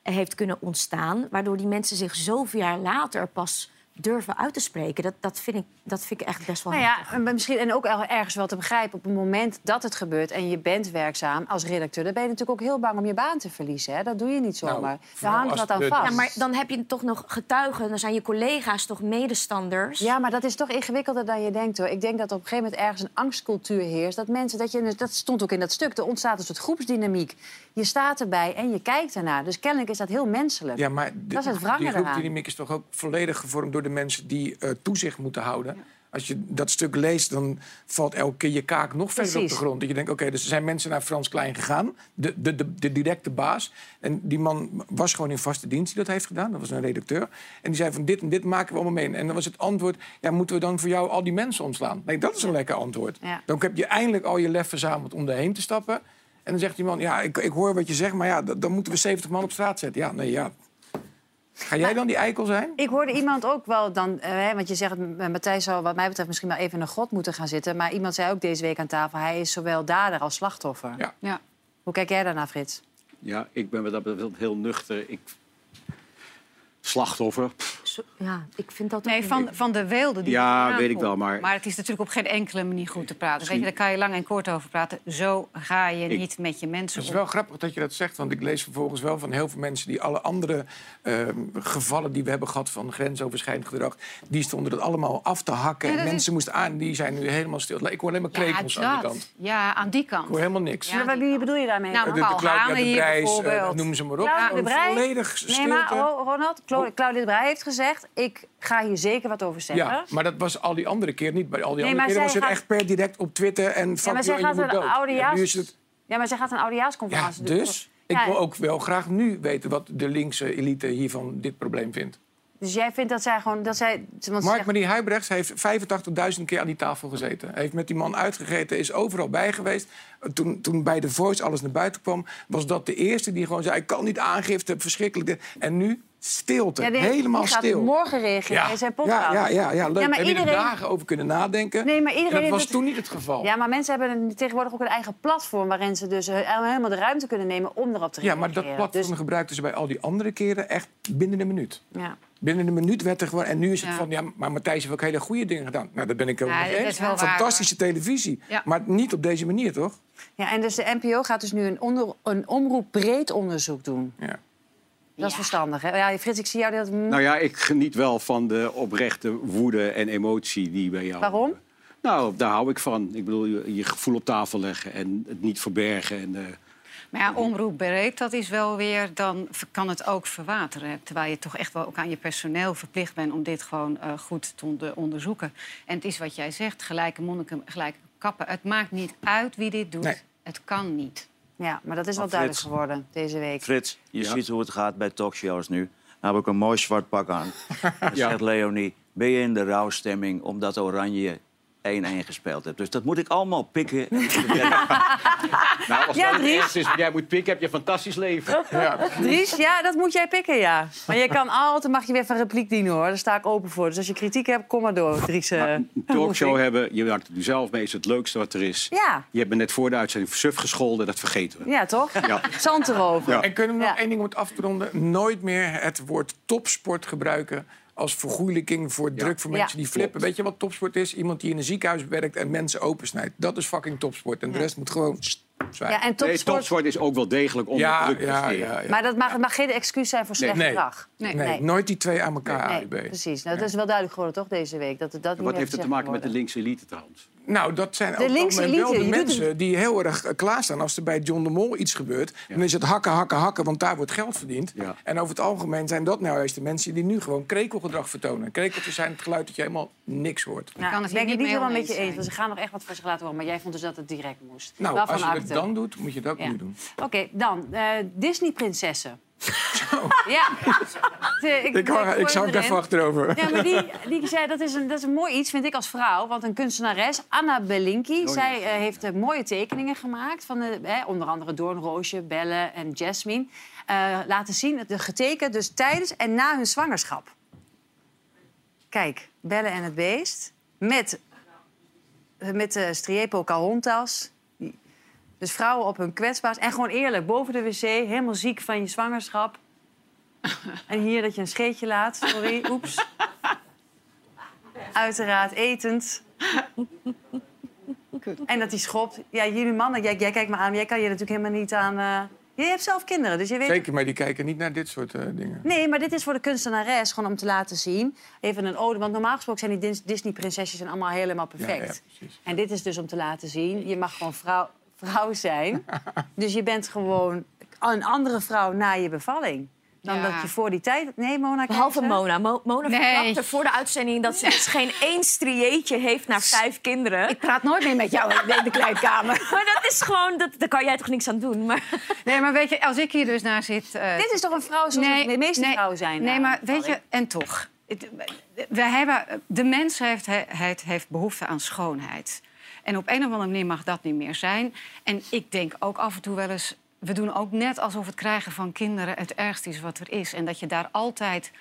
heeft kunnen ontstaan, waardoor die mensen zich zoveel jaar later pas durven uit te spreken. Dat, dat, vind, ik, dat vind ik echt best wel Nou ja, en misschien en ook er- ergens wel te begrijpen. Op het moment dat het gebeurt en je bent werkzaam als redacteur... dan ben je natuurlijk ook heel bang om je baan te verliezen. Hè? Dat doe je niet zomaar. Daar vooral hangt wat aan vast. Ja, maar dan heb je toch nog getuigen, dan zijn je collega's toch medestanders. Ja, maar dat is toch ingewikkelder dan je denkt, hoor. Ik denk dat op een gegeven moment ergens een angstcultuur heerst. Dat mensen, dat, je, dat stond ook in dat stuk, er ontstaat een soort groepsdynamiek. Je staat erbij en je kijkt ernaar. Dus kennelijk is dat heel menselijk. Ja, maar de, Dat is het wrange die groepdynamiek is toch ook volledig gevormd door de mensen die eh, toezicht moeten houden. Als je dat stuk leest, dan valt elke keer je kaak nog verder op de grond. Dat je denkt, oké, dus er zijn mensen naar Frans Klein gegaan. De, de, de, de directe baas. En die man was gewoon in vaste dienst die dat heeft gedaan. Dat was een redacteur. En die zei van dit en dit maken we allemaal mee. En dan was het antwoord, ja, moeten we dan voor jou al die mensen ontslaan? Nee, dat is een lekker antwoord. Ja. Dan heb je eindelijk al je lef verzameld om erheen te stappen. En dan zegt die man, ja, ik, ik hoor wat je zegt, maar ja, dan moeten we 70 man op straat zetten. Ja, nee, ja. Ga jij dan die eikel zijn? Ik hoorde iemand ook wel dan, eh, hè, want je zegt, eh, Matthijs zou wat mij betreft misschien wel even in een grot moeten gaan zitten. Maar iemand zei ook deze week aan tafel, hij is zowel dader als slachtoffer. Ja. Ja. Hoe kijk jij daarnaar, Frits? Ja, ik ben wat dat betreft heel nuchter. Ik... Slachtoffer. pff, Zo- ja, ik vind dat Nee, ook van, van de weelde die Ja, weet ik wel, maar- Maar het is natuurlijk op geen enkele manier goed te praten. Weet je, daar kan je lang en kort over praten. Zo ga je Ik- niet met je mensen Het is om. wel grappig dat je dat zegt, want ik lees vervolgens wel van heel veel mensen die alle andere ehm, gevallen die we hebben gehad van grensoverschrijdend gedrag, die stonden dat allemaal af te hakken. Ja, en is- mensen moesten aan, die zijn nu helemaal stil. Ik hoor alleen maar krekels ja, aan die kant. Ja, aan die kant. Ik hoor helemaal niks. Ja, Wat wie bedoel je daarmee? Nou, de, de Claudia de hier Brijs, eh, bijvoorbeeld. noem ze maar op. Volledig stilte. Nee, maar Ro- Ronald, Cla- Claudia de Brij heeft gezegd... ik ga hier zeker wat over zeggen. ja, maar dat was al die andere keer niet. Bij al die Nee, andere keren was het gaat- echt per direct op Twitter en fuck Ja, maar zij gaat een. Ja, oudejaars... het, Ja, maar zij gaat een ja, oudejaarsconferentie doen. dus ik Ja, wil ook wel graag nu weten wat de linkse elite hiervan dit probleem vindt. Dus jij vindt dat zij gewoon... Dat zij, want ze zegt- Mark-Marie Huibrechts heeft 85.000 keer aan die tafel gezeten. Hij heeft met die man uitgegeten, is overal bij geweest. Toen, toen bij The Voice alles naar buiten kwam... was dat de eerste die gewoon zei... ik kan niet aangifte, verschrikkelijk. En nu stilte, Ja, die- helemaal die gaat stil. morgen reageren in zijn podcast. Ja, ja, ja, ja, leuk. Ja, maar Heb je er iedereen- dagen over kunnen nadenken? Nee, maar iedereen dat was het- toen niet het geval. Ja, maar mensen hebben tegenwoordig ook een eigen platform... waarin ze dus eh, helemaal de ruimte kunnen nemen om erop te Ja, reageren. maar dat platform Dus, gebruikten ze bij al die andere keren echt binnen een minuut. ja. Binnen een minuut werd er gewoon... En nu is het Ja. van, ja, maar Matthijs heeft ook hele goede dingen gedaan. Nou, dat ben ik ook Ja, eens. is wel waar, Fantastische televisie. Ja. Maar niet op deze manier, toch? ja, en dus de NPO gaat dus nu een, onder, een omroepbreed onderzoek doen. Ja. Dat is verstandig, hè? Ja, Frits, ik zie jou dat... Nou ja, ik geniet wel van de oprechte woede en emotie die bij jou... Waarom? Nou, daar hou ik van. Ik bedoel, je, je gevoel op tafel leggen en het niet verbergen. En, eh, Maar ja, omroep breed, dat is wel weer... dan kan het ook verwateren. Terwijl je toch echt wel ook aan je personeel verplicht bent... om dit gewoon eh, goed te onder- onderzoeken. En het is wat jij zegt, gelijke monniken, gelijke kappen. Het maakt niet uit wie dit doet. Nee. Het kan niet. Ja, maar dat is wel Maar duidelijk geworden deze week. Frits, je Ja. ziet hoe het gaat bij talkshows nu. Nou heb ik een mooi zwart pak aan. Dan Ja. zegt Leonie, ben je in de rouwstemming omdat Oranje 1-1 gespeeld hebt? Dus dat moet ik allemaal pikken. nou, als Ja, dat het Dries. is wat jij moet pikken, heb je een fantastisch leven. Dries, ja, dat moet jij pikken, ja. Maar je kan altijd, mag je weer van repliek dienen, hoor. Daar sta ik open voor. Dus als je kritiek hebt, kom maar door, Dries. eh, Maar een talkshow hebben, je werkt er nu zelf mee, is het leukste wat er is. Ja, Je hebt me net voor de uitzending suf gescholden, dat vergeten we. ja, toch? Ja. Zand erover. Ja. En kunnen we nog Ja. één ding om het af te ronden? Nooit meer het woord topsport gebruiken als vergoeilijking voor druk voor Ja. mensen die flippen. Weet je wat topsport is? Iemand die in een ziekenhuis werkt en mensen opensnijdt. Dat is fucking topsport. En de rest moet gewoon... Zwaar. Ja, en Nee, topsport... is ook wel degelijk onder ja, druk ja, ja, ja. Maar dat mag, mag geen excuus zijn voor slecht Nee. gedrag. Nee, nee. nooit die twee aan elkaar, Nee, precies. Nou, dat is wel duidelijk geworden, toch, deze week? Dat dat niet Wat heeft het te maken met de linkse elite trouwens? Nou, dat zijn De ook linkse wel de mensen die heel erg eh, klaarstaan. Als er bij John de Mol iets gebeurt, dan is het hakken, hakken, hakken, want daar wordt geld verdiend. Ja. En over het algemeen zijn dat nou juist de mensen die nu gewoon krekelgedrag vertonen. Krekeltjes zijn het geluid dat je helemaal niks hoort. Nou, kan ik het ben niet helemaal met je eens. Want ze gaan nog echt wat voor zich laten horen. Maar jij vond dus dat het direct moest. Nou, Waarvan als je het dan doet, moet je dat ook Ja. nu doen. Oké, dan eh, Disney-prinsessen. Ja. De- Ik, hou- gooi ik zou even achterover. Ja, maar die, die zei, dat is, een, dat is een mooi iets, vind ik als vrouw. Want een kunstenares, Anna Belinki, Oh, zij eh, heeft eh, mooie tekeningen gemaakt. Van de, hè, onder andere Doornroosje, Belle en Jasmine. Eh, laten zien, de getekend dus tijdens en na hun zwangerschap. Kijk, Belle en het beest. Met, met de Striepo Carontas. Dus vrouwen op hun kwetsbaarst. En gewoon eerlijk, boven de wc, helemaal ziek van je zwangerschap. En hier dat je een scheetje laat. Sorry, oeps. Uiteraard etend. En dat hij schopt. Ja, jullie mannen, jij, jij kijkt me aan. Jij kan je natuurlijk helemaal niet aan... eh, Je hebt zelf kinderen, dus je weet... Zeker, maar die kijken niet naar dit soort eh, dingen. Nee, maar dit is voor de kunstenares gewoon om te laten zien. Even een ode, want normaal gesproken zijn die Dis- Disney-prinsesjes zijn allemaal helemaal perfect. Ja, ja, precies. en dit is dus om te laten zien, je mag gewoon vrouw, vrouw zijn. dus je bent gewoon een andere vrouw na je bevalling. Dan Ja. dat je voor die tijd... Nee, Mona, Behalve? Mona. Mo Mona Nee. verklapte voor de uitzending dat ze dus geen één strieetje heeft naar vijf kinderen. Ik praat nooit meer met jou in de kleedkamer. Maar dat is gewoon, dat, daar kan jij toch niks aan doen. Maar... Nee, maar weet je, als ik hier dus naar zit... eh, Dit is toch een vrouw zoals de meeste vrouwen zijn? Nee, na maar weet je, en toch. We hebben, de mens heeft, heeft, heeft behoefte aan schoonheid. En op een of andere manier mag dat niet meer zijn. En ik denk ook af en toe wel eens... We doen ook net alsof het krijgen van kinderen het ergste is wat er is. En dat je daar altijd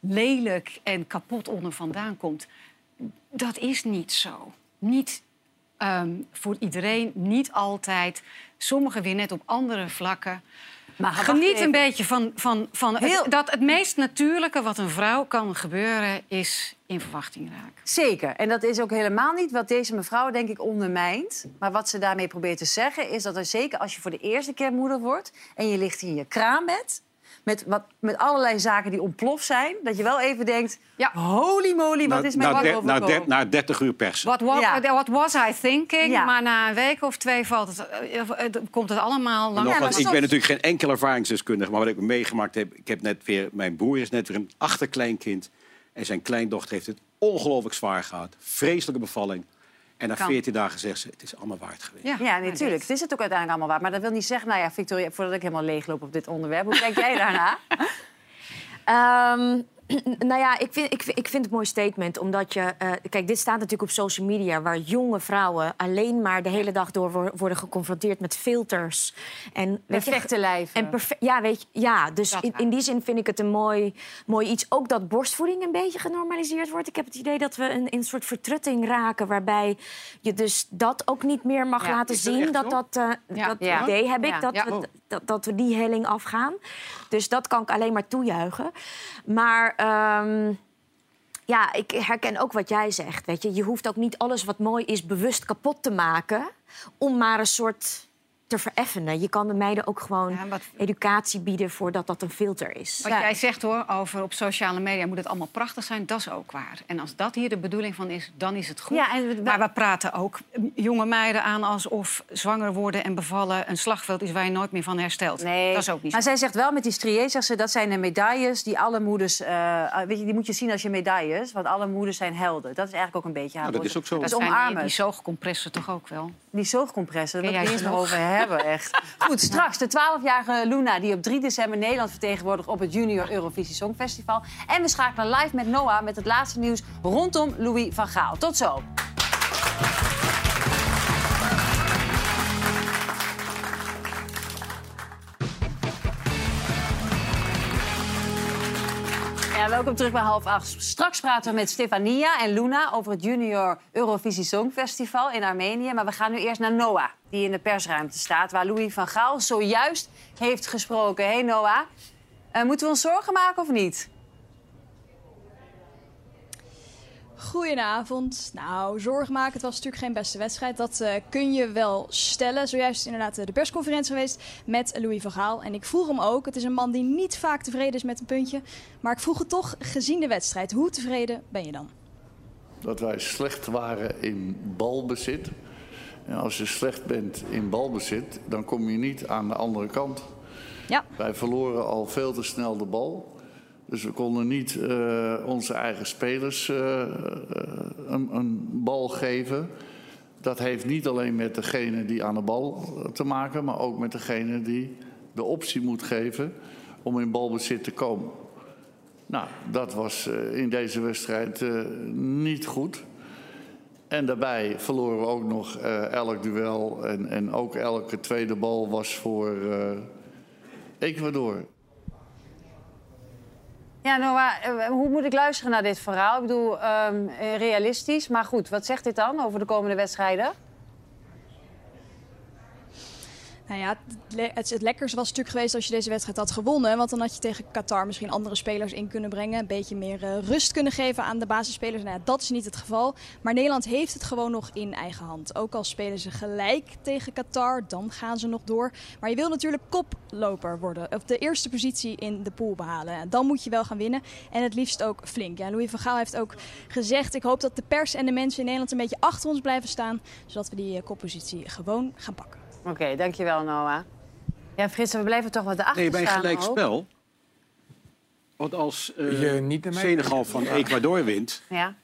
lelijk en kapot onder vandaan komt. Dat is niet zo. Niet ehm, voor iedereen, niet altijd. Sommigen weer net op andere vlakken. Maar Geniet een beetje van, van, van het- dat het meest natuurlijke wat een vrouw kan gebeuren... is in verwachting raken. Zeker. En dat is ook helemaal niet wat deze mevrouw, denk ik, ondermijnt. Maar wat ze daarmee probeert te zeggen is dat er zeker als je voor de eerste keer moeder wordt... en je ligt in je kraambed met, wat, met allerlei zaken die ontploft zijn... dat je wel even denkt, Ja. holy moly, wat Na- is mij na, wat na, overkomen? der- na 30 uur persen. What, wa- Ja. what was I thinking? Ja. Maar na een week of twee valt het, eh, eh, komt het allemaal lang. nog wat, ik ben natuurlijk geen enkel ervaringsdeskundige, maar wat ik meegemaakt heb... Ik heb net weer, mijn broer is net weer een achterkleinkind. En zijn kleindochter heeft het ongelooflijk zwaar gehad. Vreselijke bevalling. En na Kan. 14 dagen zegt ze, het is allemaal waard geweest. Ja, Ja, natuurlijk. Het is het ook uiteindelijk allemaal waar. Maar dat wil niet zeggen, nou ja, Victoria, voordat ik helemaal leegloop op dit onderwerp. Hoe kijk jij daarna? Ehm, nou ja, ik vind, ik, vind- ik vind het een mooi statement. Omdat je... eh, kijk, dit staat natuurlijk op social media... waar jonge vrouwen alleen maar de hele dag door wo- worden geconfronteerd met filters. En, Perfecte lijven. En ja, weet je, ja, dus in, in die zin vind ik het een mooi, mooi iets. Ook dat borstvoeding een beetje genormaliseerd wordt. Ik heb het idee dat we een, in een soort vertrutting raken... waarbij je dus dat ook niet meer mag Ja, laten zien. Dat, dat, eh, Ja. dat Ja. idee heb ik, dat, we, dat, dat we die helling afgaan. Dus dat kan ik alleen maar toejuichen. Maar... ehm, ja, ik herken ook wat jij zegt. Weet je. je hoeft ook niet alles wat mooi is bewust kapot te maken... om maar een soort te vereffenen. Je kan de meiden ook gewoon Ja, wat- educatie bieden... voordat dat een filter is. Wat jij zegt hoor, over op sociale media moet het allemaal prachtig zijn, dat is ook waar. En als dat hier de bedoeling van is, dan is het goed. Ja, en we- maar we praten ook jonge meiden aan alsof zwanger worden en bevallen een slagveld is waar je nooit meer van herstelt. Nee, Dat is ook niet maar zo. zij zegt wel met die striés, zegt ze, dat zijn de medailles die alle moeders... eh, weet je, die moet je zien als je medailles, want alle moeders zijn helden. Dat is eigenlijk ook een beetje haar Nou, dat is ook zo. Dat Dat is zijn die, omarmen. die zoogcompressen toch ook wel? Die zoogcompressen, daar wil ik het eens nog? over hebben, echt. Goed, straks de 12-jarige Luna... die op 3 december Nederland vertegenwoordigt op het Junior Eurovisie Songfestival. En we schakelen live met Noah met het laatste nieuws rondom Louis van Gaal. Tot zo. Welkom terug bij half acht. Straks praten we met Stefania en Luna over het Junior Eurovisie Songfestival in Armenië. Maar we gaan nu eerst naar Noah, die in de persruimte staat, waar Louis van Gaal zojuist heeft gesproken. Hey Noah, eh, moeten we ons zorgen maken of niet? Goedenavond. Nou, zorg maken, het was natuurlijk geen beste wedstrijd. Dat eh, kun je wel stellen. Zojuist is inderdaad eh, de persconferentie geweest met Louis van Gaal. En ik vroeg hem ook, het is een man die niet vaak tevreden is met een puntje. Maar ik vroeg het toch, gezien de wedstrijd, hoe tevreden ben je dan? Dat wij slecht waren in balbezit. En als je slecht bent in balbezit, dan kom je niet aan de andere kant. Ja. Wij verloren al veel te snel de bal. Dus we konden niet uh, onze eigen spelers uh, een, een, bal geven. Dat heeft niet alleen met degene die aan de bal te maken, maar ook met degene die de optie moet geven om in balbezit te komen. Nou, dat was in deze wedstrijd niet goed. En daarbij verloren we ook nog elk duel en, en ook elke tweede bal was voor Ecuador. Ja, Noah, eh, hoe moet ik luisteren naar dit verhaal? Ik bedoel, um, realistisch. Maar goed, wat zegt dit dan over de komende wedstrijden? Nou ja, het, het lekkerste was natuurlijk geweest als je deze wedstrijd had gewonnen. Want dan had je tegen Qatar misschien andere spelers in kunnen brengen. Een beetje meer uh, rust kunnen geven aan de basisspelers. Nou ja, dat is niet het geval. Maar Nederland heeft het gewoon nog in eigen hand. Ook al spelen ze gelijk tegen Qatar, dan gaan ze nog door. Maar je wil natuurlijk koploper worden. Of de eerste positie in de pool behalen. En dan moet je wel gaan winnen. En het liefst ook flink. Ja, Louis van Gaal heeft ook gezegd... ik hoop dat de pers en de mensen in Nederland een beetje achter ons blijven staan. Zodat we die uh, koppositie gewoon gaan pakken. Oké, dankjewel Noah. Ja, Frits, we blijven toch wat achter Nee, bij gelijk spel. Want als uh, Je niet Senegal van Ecuador wint, Ja.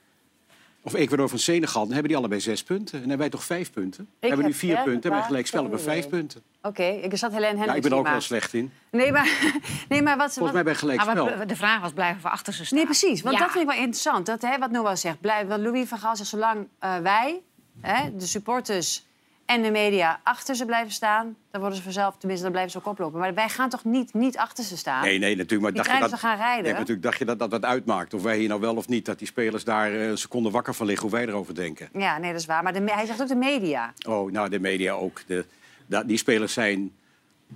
of Ecuador van Senegal, dan hebben die allebei zes punten. En dan hebben wij toch vijf punten? We hebben nu vier punten, dat bij gelijk spel hebben vijf punten. Oké, ik zat Helene Hendricks Ja, ik ben er ook wel maar- slecht in. Nee, maar, nee, maar wat... Volgens mij bij gelijk Nou, spel. wat- de vraag was, blijven we achter ze staan? Nee, precies. Want Ja. dat vind ik wel interessant. Dat, hè, wat Noah zegt. Blijf, wat Louis van Gaal zegt, zolang eh, wij, hè, de supporters en de media, achter ze blijven staan... dan worden ze vanzelf, tenminste, dan blijven ze ook oplopen. Maar wij gaan toch niet, niet achter ze staan? Nee, nee, natuurlijk. Maar Die dacht je dat, ze gaan rijden. Nee, natuurlijk dacht je dat dat wat uitmaakt. Of wij hier nou wel of niet, dat die spelers daar eh, een seconde wakker van liggen, hoe wij erover denken. Ja, nee, dat is waar. Maar de, hij zegt ook de media. Oh, nou, de media ook. De, die spelers zijn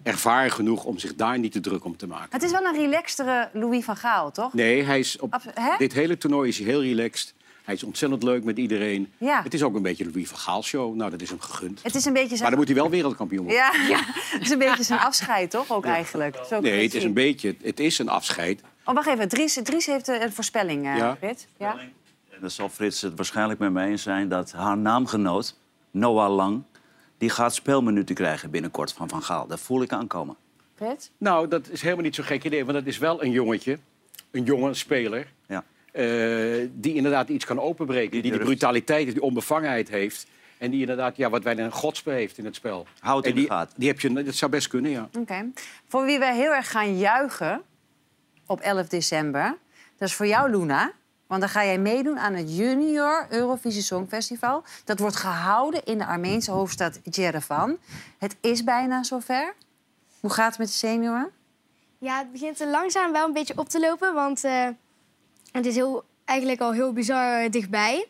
ervaren genoeg om zich daar niet te druk om te maken. Het is wel een relaxtere Louis van Gaal, toch? Nee, hij is op dit hele toernooi is hij heel relaxed. Hij is ontzettend leuk met iedereen. Ja. Het is ook een beetje de Louis van Gaal show. Nou, dat is hem gegund. Het is een beetje Maar dan moet hij wel wereldkampioen worden. Ja, ja, het is een beetje zijn afscheid, toch? Ook eigenlijk. Zo Nee, het is een beetje, het is een afscheid. Oh, wacht even. Dries, Dries heeft een voorspelling, eh Ja. En dan zal Frits het waarschijnlijk met mij eens zijn dat haar naamgenoot, Noah Lang, die gaat speelminuten krijgen binnenkort van Van Gaal. Dat voel ik aankomen. Brit? Nou, dat is helemaal niet zo'n gek idee. Want dat is wel een jongetje, een jonge speler... Ja. Eh, die inderdaad iets kan openbreken. Die, die brutaliteit, die onbevangenheid heeft. En die inderdaad, ja, wat wij een godspe heeft in het spel. Houd En in de die, gaten. Die heb je, dat zou best kunnen, ja. Oké. Voor wie wij heel erg gaan juichen op 11 december... dat is voor jou, Luna. Want dan ga jij meedoen aan het Junior Eurovisie Songfestival. Dat wordt gehouden in de Armeense hoofdstad Yerevan. Het is bijna zover. Hoe gaat het met de senioren? Ja, het begint er langzaam wel een beetje op te lopen, want eh, het is heel, eigenlijk al heel bizar eh, dichtbij.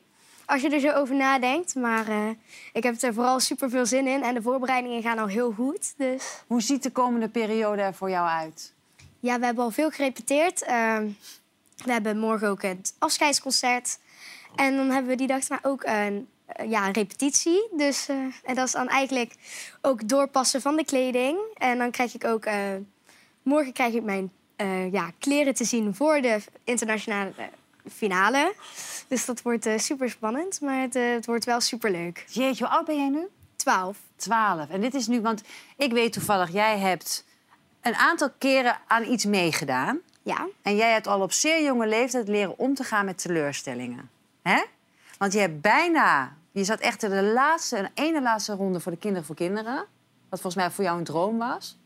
Als je er zo over nadenkt. Maar eh, ik heb er vooral super veel zin in en de voorbereidingen gaan al heel goed. Dus Hoe ziet de komende periode er voor jou uit? ja, we hebben al veel gerepeteerd. Ehm, we hebben morgen ook het afscheidsconcert. En dan hebben we die dag daarna ook een, eh, ja, een repetitie. Dus, en dat is dan eigenlijk ook doorpassen van de kleding. En dan krijg ik ook... morgen krijg ik mijn eh, ja, kleren te zien voor de internationale eh, finale. Dus dat wordt super spannend, maar het, eh, het wordt wel super leuk. Jeetje, hoe oud ben jij nu? Twaalf. 12. En dit is nu, want ik weet toevallig, jij hebt een aantal keren aan iets meegedaan. Ja. En jij hebt al op zeer jonge leeftijd leren om te gaan met teleurstellingen. hè? Want je hebt bijna, je zat echt in de laatste, een ene laatste ronde voor de Kinderen voor Kinderen. Wat volgens mij voor jou een droom was.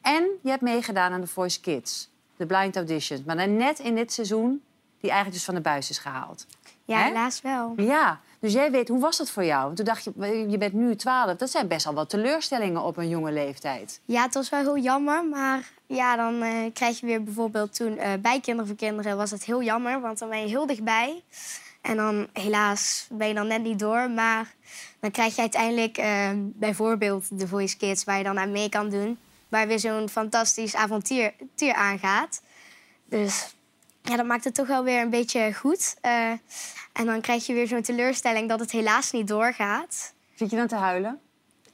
En je hebt meegedaan aan de Voice Kids, de blind auditions. Maar dan net in dit seizoen, die eigenlijk dus van de buis is gehaald. Ja, Hè? helaas wel. Ja, dus jij weet, hoe was dat voor jou? Want toen dacht je, je bent nu 12. Dat zijn best al wat teleurstellingen op een jonge leeftijd. Ja, het was wel heel jammer. Maar ja, dan eh, krijg je weer bijvoorbeeld toen eh, bij Kinderen voor Kinderen was het heel jammer. Want dan ben je heel dichtbij. En dan helaas ben je dan net niet door. Maar dan krijg je uiteindelijk eh, bijvoorbeeld de Voice Kids... waar je dan aan mee kan doen. Waar weer zo'n fantastisch avontuur aangaat. Dus ja, dat maakt het toch wel weer een beetje goed. Eh, en dan krijg je weer zo'n teleurstelling dat het helaas niet doorgaat. Zit je dan te huilen?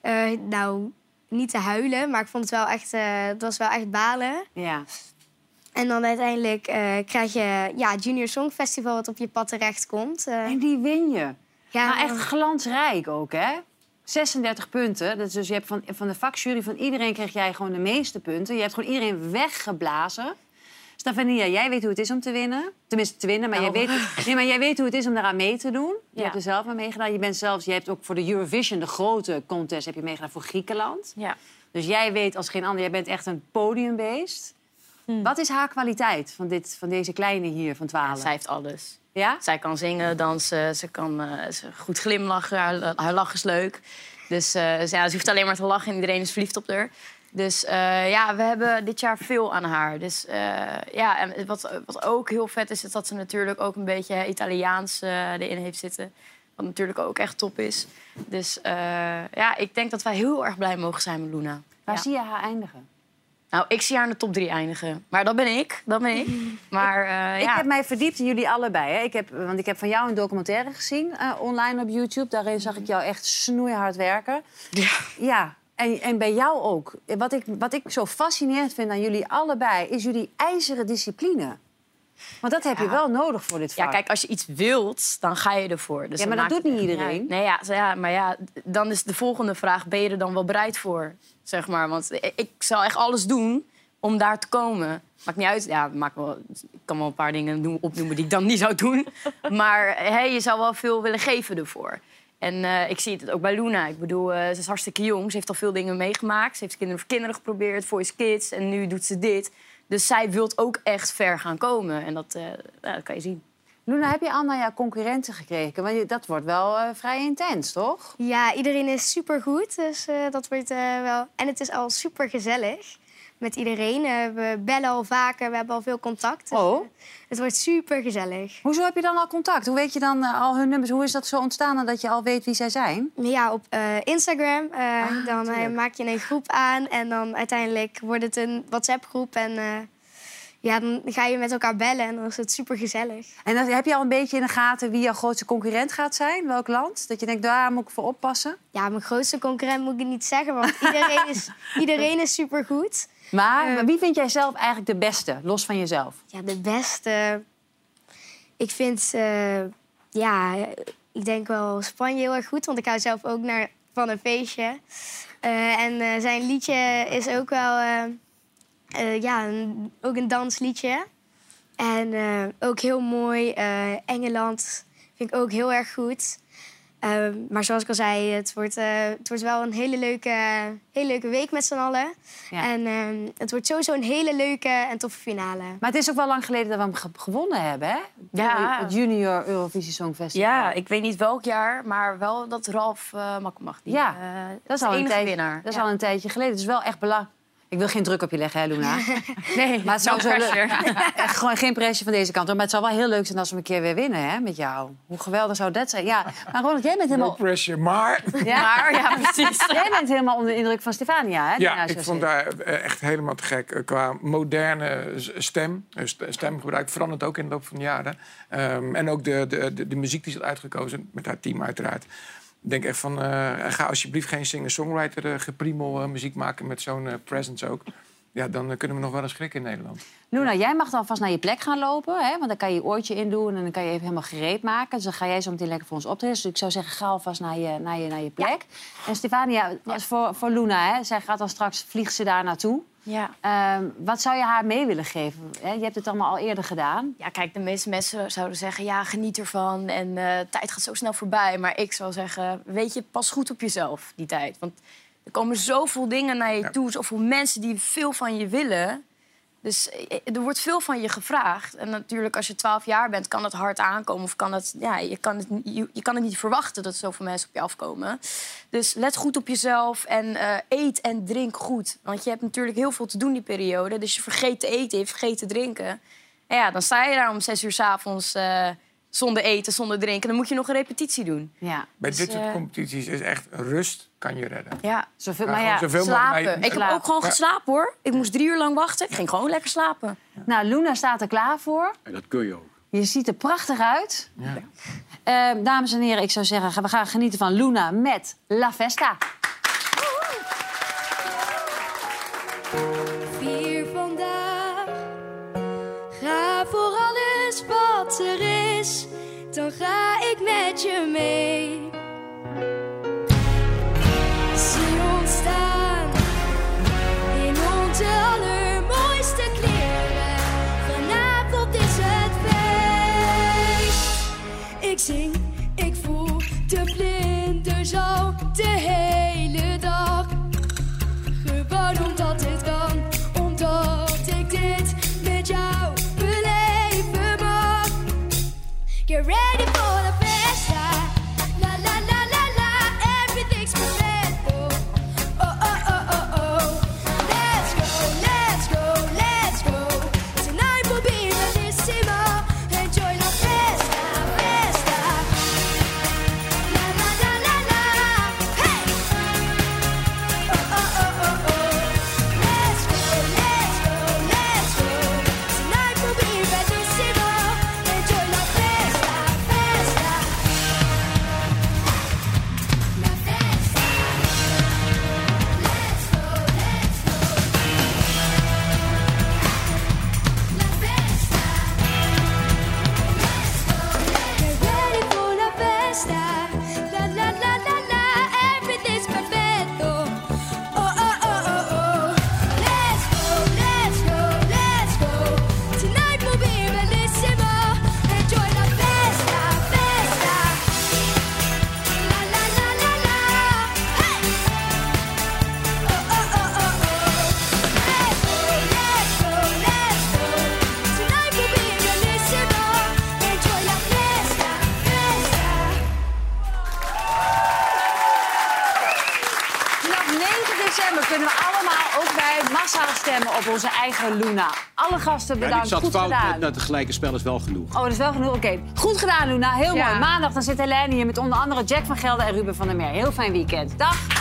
Eh, nou, niet te huilen, maar ik vond het wel echt, eh, het was wel echt balen. Ja. En dan uiteindelijk krijg je ja, Junior Songfestival wat op je pad terechtkomt. Eh En die win je. Ja, maar echt glansrijk ook, hè? 36 punten. Dat is dus je hebt van, van de vakjury van iedereen kreeg jij gewoon de meeste punten. Je hebt gewoon iedereen weggeblazen. Stefania, jij weet hoe het is om te winnen. Tenminste, te winnen, maar, jij, Nou. weet, nee, maar jij weet hoe het is om daaraan mee te doen. Je Ja. hebt er zelf aan meegedaan. Je, bent zelfs, je hebt ook voor de Eurovision, de grote contest, heb je meegedaan voor Griekenland. Ja. Dus jij weet als geen ander, jij bent echt een podiumbeest. Wat is haar kwaliteit van, dit, van deze kleine hier van 12? Zij heeft alles. Ja? Zij kan zingen, dansen, ze kan eh, ze goed glimlachen, haar, haar lach is leuk. Dus eh, ze- ja, ze hoeft alleen maar te lachen en iedereen is verliefd op haar. Dus eh, ja, we hebben dit jaar veel aan haar. Dus ja, en wat, wat ook heel vet is, is dat ze natuurlijk ook een beetje Italiaans erin heeft zitten. Wat natuurlijk ook echt top is. Dus ja, ik denk dat wij heel erg blij mogen zijn met Luna. Waar Ja. zie je haar eindigen? Nou, ik zie haar in de top drie eindigen. Maar dat ben ik, dat ben ik. Maar eh, Ik ja. heb mij verdiept in jullie allebei. Hè. Ik heb, want ik heb van jou een documentaire gezien eh, online op YouTube. Daarin zag ik jou echt snoeihard werken. Ja. Ja, en, en bij jou ook. Wat ik, wat ik zo fascinerend vind aan jullie allebei... is jullie ijzeren discipline. Want dat heb je wel nodig voor dit vak. Ja, kijk, als je iets wilt, dan ga je ervoor. Dus Ja, maar dat doet niet iedereen. Nee, ja, ja, maar ja, dan is de volgende vraag: ben je er dan wel bereid voor? Zeg maar, want ik, zal echt alles doen om daar te komen. Maakt niet uit. Ja, maakt wel, ik kan wel een paar dingen doen- opnoemen die ik dan niet zou doen. Maar hè, je zou wel veel willen geven ervoor. En eh, ik zie het ook bij Luna. Ik bedoel, eh, ze is hartstikke jong. Ze heeft al veel dingen meegemaakt. Ze heeft kinderen voor kinderen geprobeerd, Voice Kids. En nu doet ze dit. Dus zij wil ook echt ver gaan komen. En dat, eh, ja, dat kan je zien. Luna, heb je al naar jouw concurrenten gekeken? Want je- dat wordt wel eh, vrij intens, toch? Ja, iedereen is supergoed. Dus eh, dat wordt eh, wel. En het is al super gezellig met iedereen. Eh, we bellen al vaker, we hebben al veel contact. Dus, Oh. het wordt super gezellig. Hoezo heb je dan al contact? Hoe weet je dan eh, al hun nummers? Hoe is dat zo ontstaan dat je al weet wie zij zijn? Ja, op eh, Instagram. eh, Ah, dan maak je een groep aan en dan uiteindelijk wordt het een WhatsApp-groep. En eh, ja, dan ga je met elkaar bellen en dan is het super gezellig. En dan heb je al een beetje in de gaten wie jouw grootste concurrent gaat zijn? Welk land? Dat je denkt, daar moet ik voor oppassen? Ja, mijn grootste concurrent moet ik niet zeggen, want iedereen is, iedereen is supergoed. Maar Eh, wie vind jij zelf eigenlijk de beste, los van jezelf? Ja, de beste. Ik vind, ja, ik denk wel Spanje heel erg goed, want ik hou zelf ook naar, van een feestje. Eh, en eh, zijn liedje is ook wel, ja, een- ook een dansliedje. En ook heel mooi. Engeland vind ik ook heel erg goed. Eh, maar zoals ik al zei, het wordt, eh, het wordt wel een hele leuke, hele leuke week met z'n allen. Ja. En eh, het wordt sowieso een hele leuke en toffe finale. Maar het is ook wel lang geleden dat we hem ge- gewonnen hebben, hè? Ja. Het Junior Eurovisie Songfestival. Ja, ik weet niet welk jaar, maar wel dat Ralf uh, Makkenbach. Die, Ja, eh, dat is al een enige tijdje, winnaar. Dat is Ja. al een tijdje geleden. Het is wel echt belangrijk. Ik wil geen druk op je leggen, hè, Luna? Nee, maar het zou no zo. Echt gewoon geen pressie van deze kant. hoor. Maar het zou wel heel leuk zijn als we een keer weer winnen hè, met jou. Hoe geweldig zou dat zijn? Ja, maar Ronald, jij bent No helemaal... pressure, maar... Ja, Maar, ja, precies. Jij bent helemaal onder de indruk van Stefania, hè? die Ja, naast ik vond daar eh, echt helemaal te gek. Eh, Qua moderne stem, eh, st- stemgebruik verandert ook in de loop van de jaren. Ehm, en ook de, de, de, de muziek die ze had uitgekozen, met haar team uiteraard. Denk echt van, eh, ga alsjeblieft geen singer-songwriter uh, gepriemel eh, muziek maken met zo'n eh, presence ook. Ja, dan eh, kunnen we nog wel eens schrikken in Nederland. Luna, jij mag dan vast naar je plek gaan lopen. Hè? Want dan kan je je oortje in doen en dan kan je even helemaal gereed maken. Dus dan ga jij zo meteen lekker voor ons optreden. Dus ik zou zeggen, ga alvast naar je, naar je, naar je plek. En Stefania, als voor, voor Luna, hè? zij gaat dan straks, vliegt ze daar naartoe. Ja. Ehm, wat zou je haar mee willen geven? Hè? Je hebt het allemaal al eerder gedaan. Ja, kijk, de meeste mensen zouden zeggen, ja, geniet ervan. En eh tijd gaat zo snel voorbij. Maar ik zou zeggen, weet je, pas goed op jezelf, die tijd. Want er komen zoveel dingen naar je toe. Zoveel mensen die veel van je willen. Dus eh, er wordt veel van je gevraagd. En natuurlijk, als je 12 jaar bent, kan het hard aankomen. Of kan het, ja, je, kan het, je, je kan het niet verwachten dat zoveel mensen op je afkomen. Dus let goed op jezelf en eh, eet en drink goed. Want je hebt natuurlijk heel veel te doen die periode. Dus je vergeet te eten, je vergeet te drinken. En ja, dan sta je daar om zes uur s'avonds... avonds zonder eten, zonder drinken. Dan moet je nog een repetitie doen. Ja. Bij Dus, dit soort eh, competities is echt rust kan je redden. Ja, zoveel, maar maar ja, ja, zoveel slapen. ik heb ook gewoon Ja. geslapen hoor. Ik moest drie uur lang wachten. Ik ging gewoon lekker slapen. Nou, Luna staat er klaar voor. En dat kun je ook. Je ziet er prachtig uit. Eh, dames en heren, ik zou zeggen, we gaan genieten van Luna met La Festa. Mee. Zie ons staan in onze allermooiste kleren. Vanavond is het feest. Ik zing, ik voel de vlinders de hele Luna. Alle gasten Ja, dit bedankt. zat Goed fout gedaan. het gelijke spel is wel genoeg. Oh, dat is wel genoeg. Oké, goed gedaan, Luna. Heel Ja. mooi. Maandag dan zit Helene hier met onder andere Jack van Gelder en Ruben van der Meer. Heel fijn weekend. Dag.